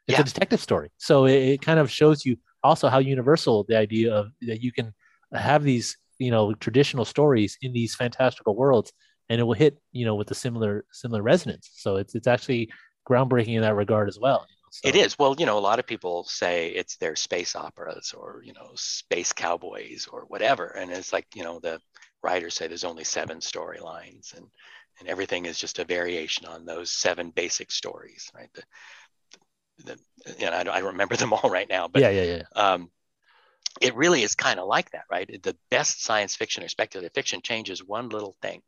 It's Yeah. a detective story. So it, it kind of shows you also how universal the idea of that you can have these you know traditional stories in these fantastical worlds, and it will hit you know with a similar similar resonance. So it's it's actually groundbreaking in that regard as well. It So- is. Well, you know, a lot of people say it's their space operas or, you know, space cowboys or whatever. And it's like, you know, the writers say there's only seven storylines and, and everything is just a variation on those seven basic stories, right? The, the, know, I don't, I don't remember them all right now, but yeah, yeah, yeah. um, it really is kind of like that, right? The best science fiction or speculative fiction changes one little thing,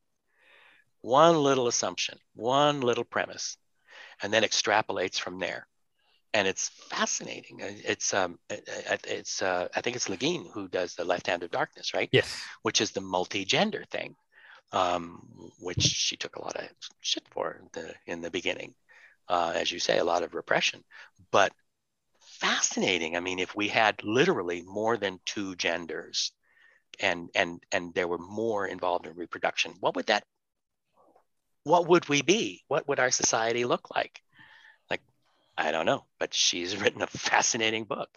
one little assumption, one little premise, and then extrapolates from there. And it's fascinating. It's um, it- it- it's uh, I think it's Le Guin who does the Left Hand of Darkness, right? Yes. Which is the multi-gender thing, um, which she took a lot of shit for the, in the beginning, uh, as you say, a lot of repression, but fascinating. I mean, if we had literally more than two genders and and and there were more involved in reproduction, what would that what would we be? What would our society look like? Like, I don't know, but she's written a fascinating book.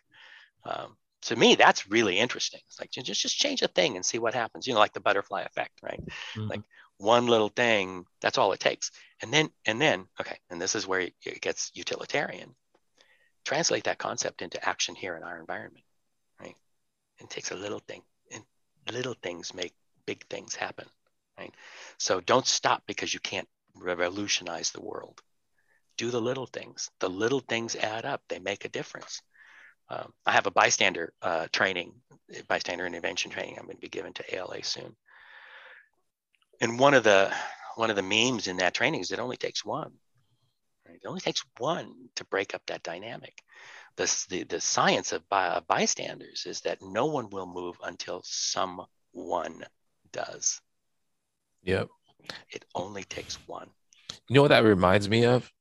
Um, to me, that's really interesting. It's like just just change a thing and see what happens. You know, like the butterfly effect, right? Mhm. Like one little thing, that's all it takes. And then and then, okay, and this is where it gets utilitarian translate that concept into action here in our environment, right? It takes a little thing and little things make big things happen, right? So don't stop because you can't revolutionize the world. Do the little things. The little things add up. They make a difference. Um, I have a bystander uh, training, bystander intervention training. I'm going to be given to ALA soon. And one of the one of the memes in that training is it only takes one. Right? It only takes one to break up that dynamic. The, the, the science of by, bystanders is that no one will move until someone does. Yep. It only takes one. You know what that reminds me of?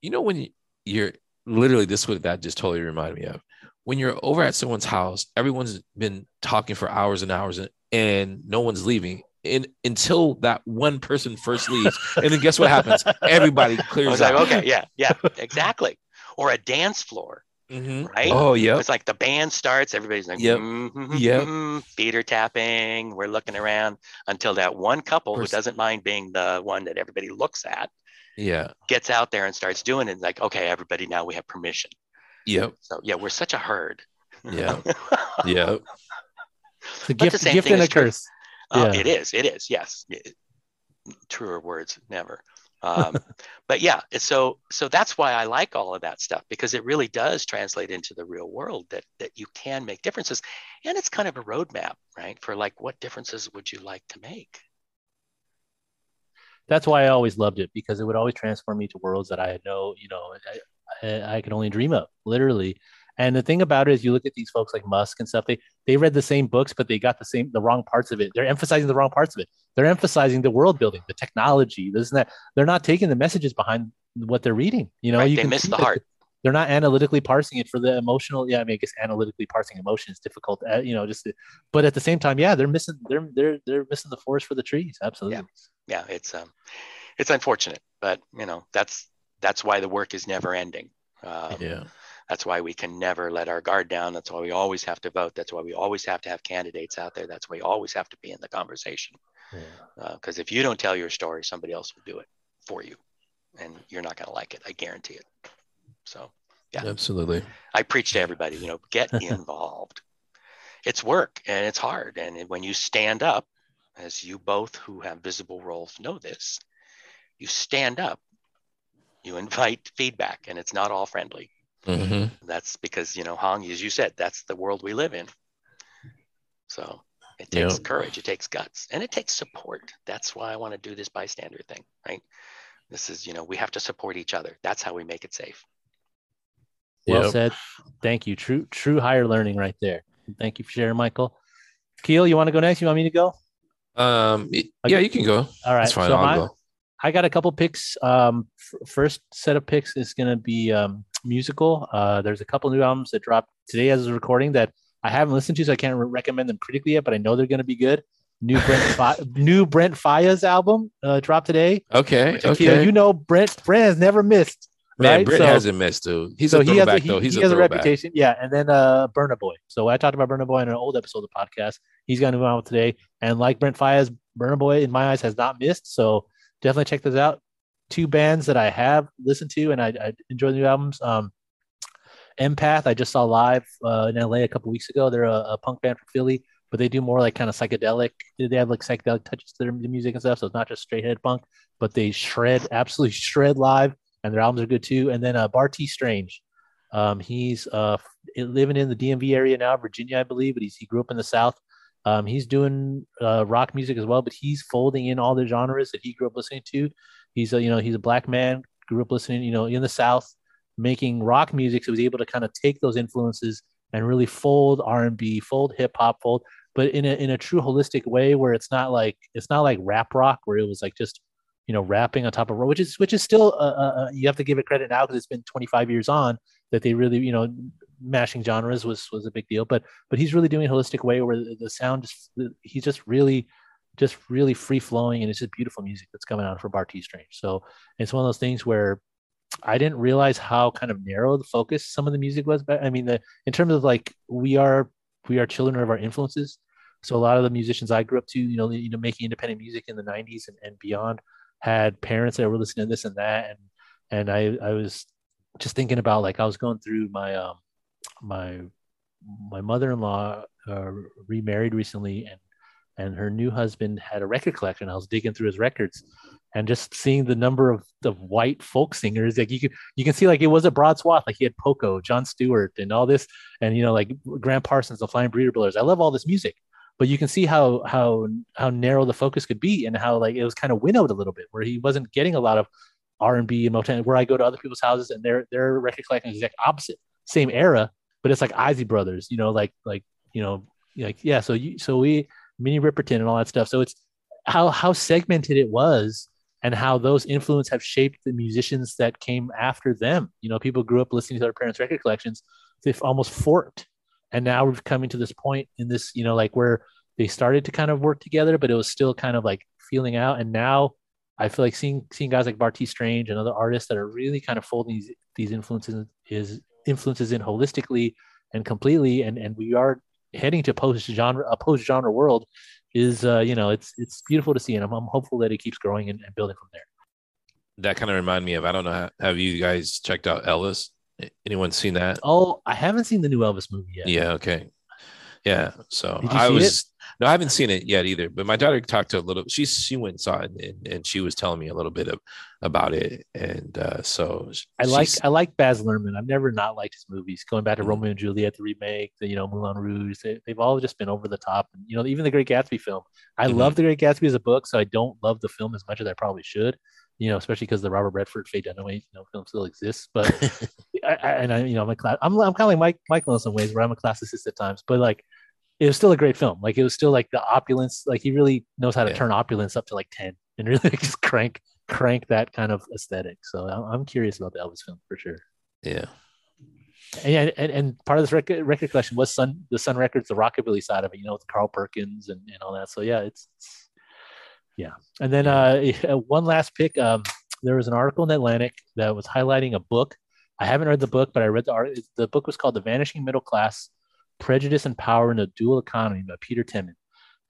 You know when you're literally this what that just totally reminded me of. When you're over at someone's house, everyone's been talking for hours and hours and, and no one's leaving. And until that one person first leaves, and then guess what happens? Everybody clears I out. like, okay, yeah, yeah, exactly. Or a dance floor, Mhm. right? Oh yeah. It's like the band starts, everybody's like, Yep. Yep. mhm, feet are tapping. We're looking around until that one couple who doesn't mind being the one that everybody looks at Yeah. gets out there and starts doing it. Like, okay, everybody, now we have permission. Yep. So yeah, we're such a herd. Yeah. yeah the gift, same gift and a curse. Uh, Yeah. It is. It is. Yes. It- truer words never. Um, but yeah, so so that's why I like all of that stuff because it really does translate into the real world that that you can make differences, and it's kind of a roadmap, right? For like, what differences would you like to make? That's why I always loved it because it would always transform me to worlds that I had no, you know, I, I, I could only dream of, literally. And the thing about it is, you look at these folks like Musk and stuff. They they read the same books, but they got the same the wrong parts of it. They're emphasizing the wrong parts of it. They're emphasizing the world building, the technology, this and that. They're not taking the messages behind what they're reading. You know, Right, you they miss the heart. They're not analytically parsing it for the emotional. Yeah, I mean, I guess analytically parsing emotion is difficult. Uh, you know, just but at the same time, yeah, they're missing. They're they're they're missing the forest for the trees. Absolutely. Yeah, it's um, it's unfortunate, but you know that's that's why the work is never ending. Um, Yeah. That's why we can never let our guard down. That's why we always have to vote. That's why we always have to have candidates out there. That's why we always have to be in the conversation. Yeah. Uh, because if you don't tell your story, somebody else will do it for you, and you're not going to like it. I guarantee it. So Yeah. Absolutely. I preach to everybody. You know, get involved. It's work and it's hard. And when you stand up, as you both who have visible roles know this, you stand up. You invite feedback, and it's not all friendly. Hmm That's because, you know, Hong, as you said, that's the world we live in. So it takes Yep. courage, it takes guts, and it takes support. That's why I want to do this bystander thing, right? This is, you know, we have to support each other. That's how we make it safe. Well Yep. said. Thank you. True, true higher learning right there. Thank you for sharing, Michael. Keel, you want to go next? You want me to go? Um. y- Yeah, you can go. All right. That's fine. So I'll my- go. I got a couple picks. Um, f- first set of picks is going to be um, musical. Uh, there's a couple new albums that dropped today as a recording that I haven't listened to, so I can't re- recommend them critically yet, but I know they're going to be good. New Brent, Fi- new Brent Faiyaz's album uh, dropped today. Okay. Which, Okay. you know Brent. Brent has never missed. Man, right? Brent So- hasn't missed, dude. He's so a he has a, he, though. He's he a has a reputation. Yeah, and then uh Burna Boy. So I talked about Burna Boy in an old episode of the podcast. He's got a new album today, and like Brent Faiyaz, Burna Boy in my eyes has not missed. So definitely check those out. Two bands that I have listened to and I, I enjoy the new albums. Um, Empath, I just saw live uh, in LA a couple weeks ago. They're a, a punk band from Philly, but they do more like kind of psychedelic. They have like psychedelic touches to their music and stuff. So it's not just straight head punk, but they shred, absolutely shred live, and their albums are good too. And then uh, Bartees Strange, um, he's uh, living in the DMV area now, Virginia, I believe, but he's, he grew up in the South. Um, he's doing uh, rock music as well, but he's folding in all the genres that he grew up listening to. He's a you know he's a black man, grew up listening you know in the South, making rock music, so he was able to kind of take those influences and really fold R and B, fold hip hop, fold, but in a in a true holistic way where it's not like it's not like rap rock where it was like just you know rapping on top of which is which is still uh, uh, uh, you have to give it credit now because it's been 25 years on that they really you know mashing genres was was a big deal but but he's really doing a holistic way where the, the sound just he's just really just really free flowing and it's just beautiful music that's coming out for Bartees Strange. So it's one of those things where I didn't realize how kind of narrow the focus some of the music was. But I mean, the in terms of like we are we are children of our influences. So a lot of the musicians I grew up to, you know, you know, making independent music in the '90s and, and beyond, had parents that were listening to this and that, and and I I was just thinking about like I was going through my um my my mother-in-law uh, remarried recently and and her new husband had a record collection. I was digging through his records and just seeing the number of, of white folk singers, like you can you can see like it was a broad swath. Like he had Poco, John Stewart, and all this, and you know, like Gram Parsons, the Flying Burrito Brothers. I love all this music. But you can see how how how narrow the focus could be and how like it was kind of winnowed a little bit, where he wasn't getting a lot of R and B and Motown. Where I go to other people's houses and their their record collection is exact opposite, same era, but it's like Isley Brothers, you know, like like you know, like yeah. So you so we Minnie Riperton and all that stuff. So it's how how segmented it was and how those influences have shaped the musicians that came after them. You know, people grew up listening to their parents' record collections. They've almost forked. And now we're coming to this point in this, you know, like where they started to kind of work together, but it was still kind of like feeling out. And now I feel like seeing seeing guys like Bartees Strange and other artists that are really kind of folding these these influences is influences in holistically and completely. And and we are heading to post genre a post genre world is uh, you know it's it's beautiful to see and I'm, I'm hopeful that it keeps growing and, and building from there. That kind of remind me of i don't know have you guys checked out elvis? Anyone seen that? Oh i haven't seen the new elvis movie yet. Yeah okay. Yeah so i was no, I haven't seen it yet either. But my daughter talked to a little. She she went and saw it, and, and she was telling me a little bit of about it. And uh, so I like I like Baz Luhrmann. I've never not liked his movies. Going back to mm-hmm. Romeo and Juliet, the remake, the you know Moulin Rouge, they, have all just been over the top. And, you know, even the Great Gatsby film. I mm-hmm. love the Great Gatsby as a book, so I don't love the film as much as I probably should. You know, especially because the Robert Redford Faye Dunaway you know film still exists. But I, I, and I you know I'm a class. I'm I'm kind of like Mike Michael in some ways where I'm a classicist at times, but like it was still a great film. Like it was still like the opulence. Like he really knows how to yeah. turn opulence up to like ten and really just crank crank that kind of aesthetic. So I'm, curious about the Elvis film for sure. Yeah. And, yeah, and, and part of this record, record collection was Sun the Sun Records, the rockabilly side of it, you know, with Carl Perkins and, and all that. So yeah, it's, it's yeah. And then uh, one last pick. Um, there was an article in Atlantic that was highlighting a book. I haven't read the book, but I read the art. The book was called "The Vanishing Middle Class: Prejudice and Power in a Dual Economy by Peter Temin.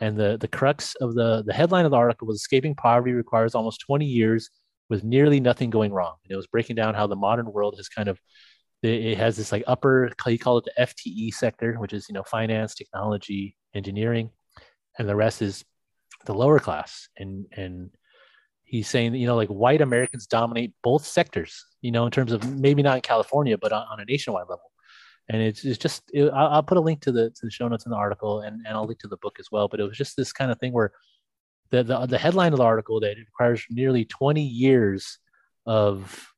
And the, the crux of the, the headline of the article was Escaping Poverty Requires Almost 20 Years with Nearly Nothing Going Wrong. And it was breaking down how the modern world has kind of, it has this like upper, you call it the FTE sector, which is, you know, finance, technology, engineering. And the rest is the lower class. And, and he's saying, you know, like white Americans dominate both sectors, you know, in terms of maybe not in California, but on, on a nationwide level and it's, it's just it, I'll, I'll, put a link to the to the show notes in the article and, and I'll link to the book as well but it was just this kind of thing where the, the, the headline of the article that it requires nearly 20 years of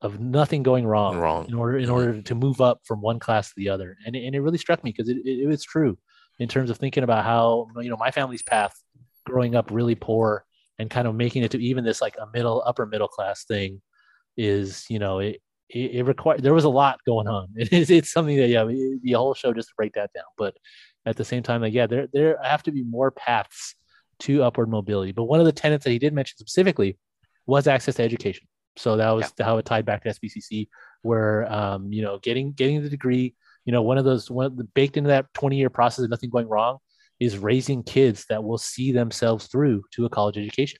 of nothing going wrong, wrong. in order in order to move up from one class to the other and, and it really struck me because it, it, it was true in terms of thinking about how you know my family's path growing up really poor and kind of making it to even this like a middle upper middle class thing is you know it, it, it required there was a lot going on. It is it's something that yeah, the whole show just to break that down. But at the same time, like yeah, there there have to be more paths to upward mobility. But one of the tenets that he did mention specifically was access to education. So that was yeah. how it tied back to SBCC, where um, you know getting getting the degree, you know, one of those one of the, baked into that 20 year process of nothing going wrong is raising kids that will see themselves through to a college education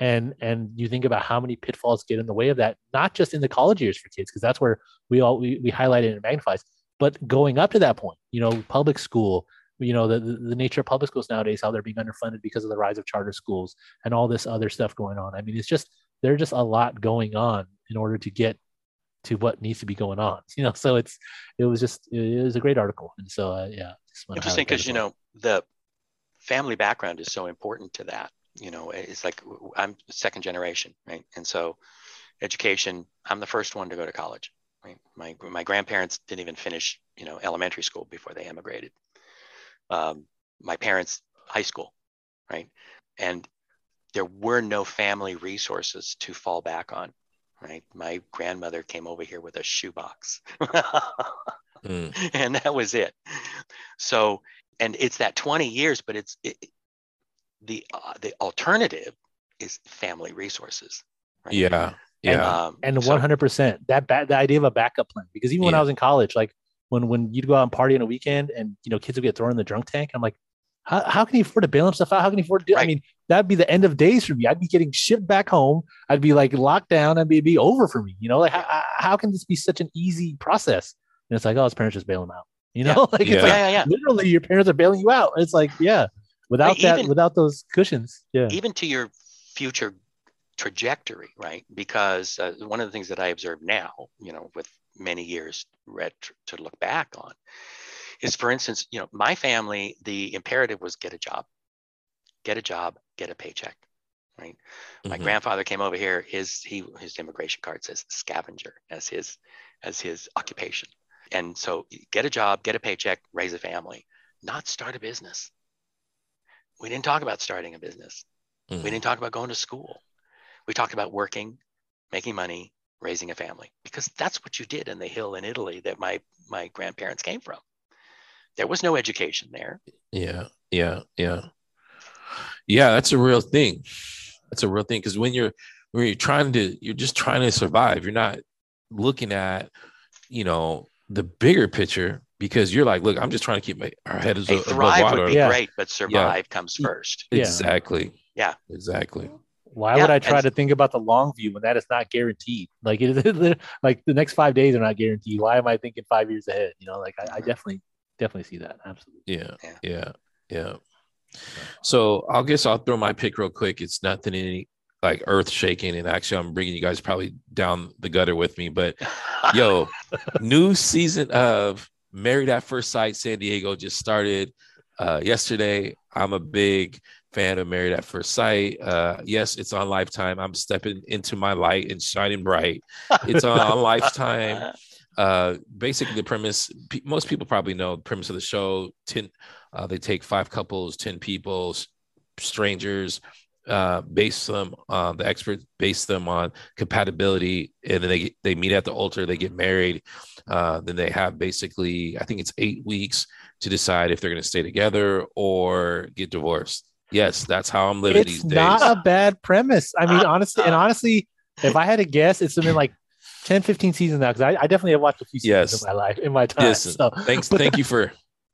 and and you think about how many pitfalls get in the way of that not just in the college years for kids because that's where we all we, we highlight it and magnifies but going up to that point you know public school you know the, the, nature of public schools nowadays how they're being underfunded because of the rise of charter schools and all this other stuff going on. I mean it's just there's just a lot going on in order to get to what needs to be going on you know so it's it was just it was a great article. And so uh, yeah interesting because you know the family background is so important to that you know it's like i'm second generation right? And so education i'm the first one to go to college right? My my grandparents didn't even finish you know elementary school before they emigrated. Um, my parents high school right? And there were no family resources to fall back on right? My grandmother came over here with a shoebox. Mm. and that was it. So and it's that 20 years but it's it, the uh, the alternative is family resources. Right? Yeah. Yeah. And, um, and 100% that ba- the idea of a backup plan because even when I was in college, like when when you'd go out and party on a weekend and you know kids would get thrown in the drunk tank, I'm like, how, how can you afford to bail himself out? How can you afford to do? Right. I mean, that'd be the end of days for me. I'd be getting shipped back home. I'd be like locked down. I'd be, be over for me. You know, like how, how can this be such an easy process? And it's like, oh, his parents just bail him out. You know, like Yeah. it's like yeah, yeah, yeah. literally your parents are bailing you out. It's like, yeah, without Right, that, even- without those cushions, yeah, even to your future trajectory, right? Because uh, one of the things that I observe now, you know, with many years ret- to look back on, is for instance, you know, my family, the imperative was get a job, get a job, get a paycheck, right? My Mhm. grandfather came over here. His he his immigration card says scavenger as his as his occupation, and so get a job, get a paycheck, raise a family, not start a business. We didn't talk about starting a business. Mhm. We didn't talk about going to school. We talked about working, making money, raising a family, because that's what you did in the hill in Italy that my my grandparents came from. There was no education there. Yeah, yeah, yeah. Yeah, that's a real thing. That's a real thing because when you're when you're trying to you're just trying to survive. You're not looking at, you know, the bigger picture because you're like, look, I'm just trying to keep my our head is A above thrive water. would be Yeah. great, but survive comes first. Exactly. Yeah. Exactly. Why Yeah, would I try and- to think about the long view when that is not guaranteed? Like it is like the next five days are not guaranteed. Why am I thinking five years ahead? You know, like I, I Mhm. definitely definitely see that. Absolutely. Yeah, Yeah. yeah, yeah. So I guess I'll throw my pick real quick. It's nothing any like earth shaking, and actually, I'm bringing you guys probably down the gutter with me. But yo, new season of Married at First Sight San Diego just started uh, yesterday. I'm a big fan of Married at First Sight. Uh, yes, it's on Lifetime. I'm stepping into my light and shining bright. It's on, on Lifetime uh basically the premise pe- most people probably know the premise of the show 10 uh, they take five couples 10 people strangers uh base them uh the experts base them on compatibility and then they they meet at the altar they get married uh then they have basically i think it's eight weeks to decide if they're going to stay together or get divorced yes that's how i'm living these It's days not a bad premise. I mean, honestly, and honestly, if I had to guess, it's been like 10, 15 seasons now because I, I definitely have watched a few seasons Yes. in my life in my time. Listen, so thanks but thank you for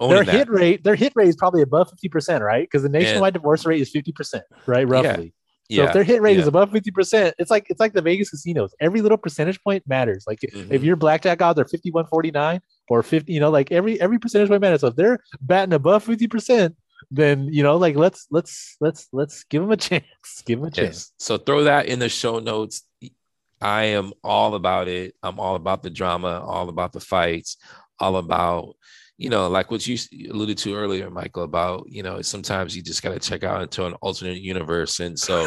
their that hit rate, their hit rate is probably above fifty percent, right? Because the nationwide divorce rate is fifty percent, right? Roughly. Yeah, So if their hit rate is above fifty percent, it's like it's like the Vegas casinos. Every little percentage point matters. Like if Mhm. your blackjack odds are fifty one forty nine or fifty, you know, like every every percentage point matters. So if they're batting above fifty percent, then you know, like let's let's let's let's give them a chance. Give them a chance. So throw that in the show notes. I am all about it. I'm all about the drama, all about the fights, all about, you know, like what you alluded to earlier, Michael, about, you know, sometimes you just got to check out into an alternate universe. And so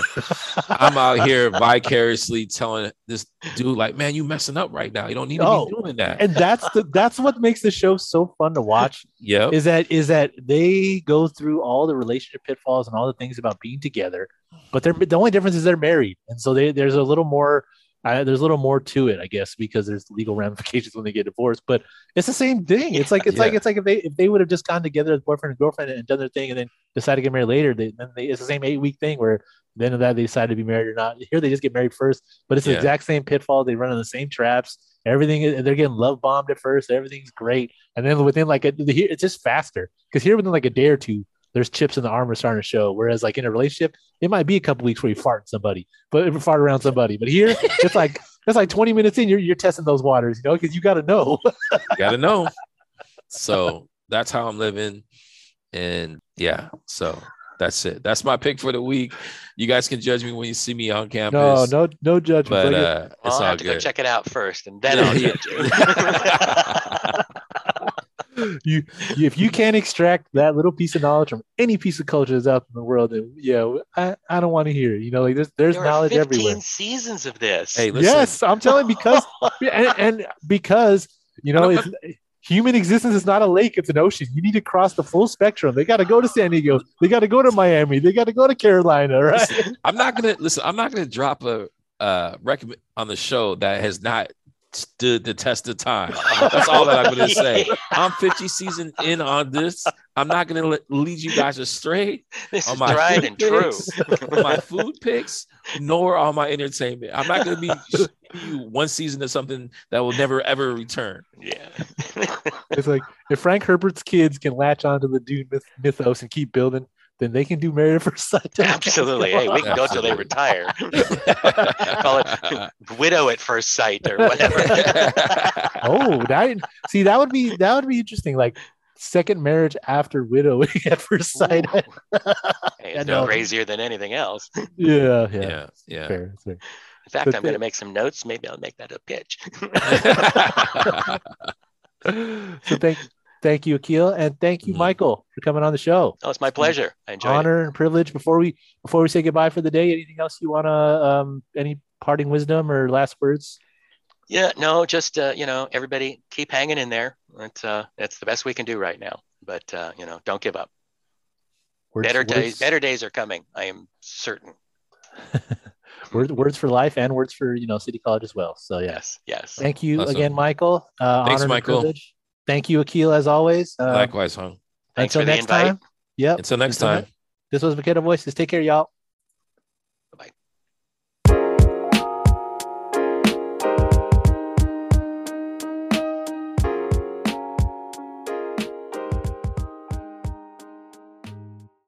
I'm out here vicariously telling this dude, like, man, you messing up right now. You don't need to be doing that. and that's the that's what makes the show so fun to watch yeah. is that is that they go through all the relationship pitfalls and all the things about being together but they're the only difference is they're married and so they, there's a little more uh, there's a little more to it i guess because there's legal ramifications when they get divorced but it's the same thing. It's like it's like it's like if they if they would have just gotten together as boyfriend and girlfriend and done their thing and then decided to get married later they, then they, it's the same eight week thing where then of that they decide to be married or not. Here they just get married first but it's the exact same pitfall. They run in the same traps. Everything they're getting love bombed at first. Everything's great. And then within like a, it's just faster. Because here within like a day or two there's chips in the armor starting to show whereas like in a relationship it might be a couple weeks where you fart somebody but you fart around somebody but here it's like it's like 20 minutes in you're, you're testing those waters you know because you got to know You got to know. So that's how I'm living. And yeah, so that's it. That's my pick for the week. You guys can judge me when you see me on no campus. no no no judgment but uh, it's I'll all have to go check it out first, and then I'll judge you. You, you if you can't extract that little piece of knowledge from any piece of culture that's out in the world then yeah i, I don't want to hear it. you know like there's there's there knowledge 15 everywhere seasons of this. Hey, listen, yes i'm telling because and, and because you know it's human existence is not a lake it's an ocean you need to cross the full spectrum they got to go to san diego they got to go to miami they got to go to carolina right listen, I'm not gonna listen. I'm not gonna drop a uh recommend on the show that has not stood the test of time. That's all that I'm gonna say. I'm 50 season in on this. I'm not gonna let, lead you guys astray This on my tried food and picks, on my food picks, nor on my entertainment. I'm not gonna be you one season of something that will never ever return. Yeah. it's like if frank herbert's kids can latch onto the Dune myth- mythos and keep building then they can do married at first sight. till the cats Absolutely. Hey, we can go till they retire. Call it widow at first sight or whatever. oh, that see that would be that would be interesting. Like second marriage after widowing at first sight. Hey, it's no crazier than anything else. yeah, yeah, yeah, yeah. Fair, fair. In fact, But I'm going to make some notes. Maybe I'll make that a pitch. So thank thank you, Akil, and thank you, Mhm. Michael, for coming on the show. Oh, it's my pleasure. I enjoyed it. Honor and privilege. Before we before we say goodbye for the day, anything else you wanna um any parting wisdom or last words? Yeah, no, just uh, you know, everybody keep hanging in there. It's uh, it's the best we can do right now. But uh, you know, don't give up. Words, better days, better days are coming. I am certain. words, words for life and words for you know City College as well. So yeah. Yes, yes. Thank you Awesome. again, Michael. Uh, Thanks, honor and Michael. Privilege. Thank you, Akil, as always. Uh, Likewise, hung. Thanks until for the next invite. time. Yep. Until next Until time. ne- This was Makeda Voices. Take care, y'all.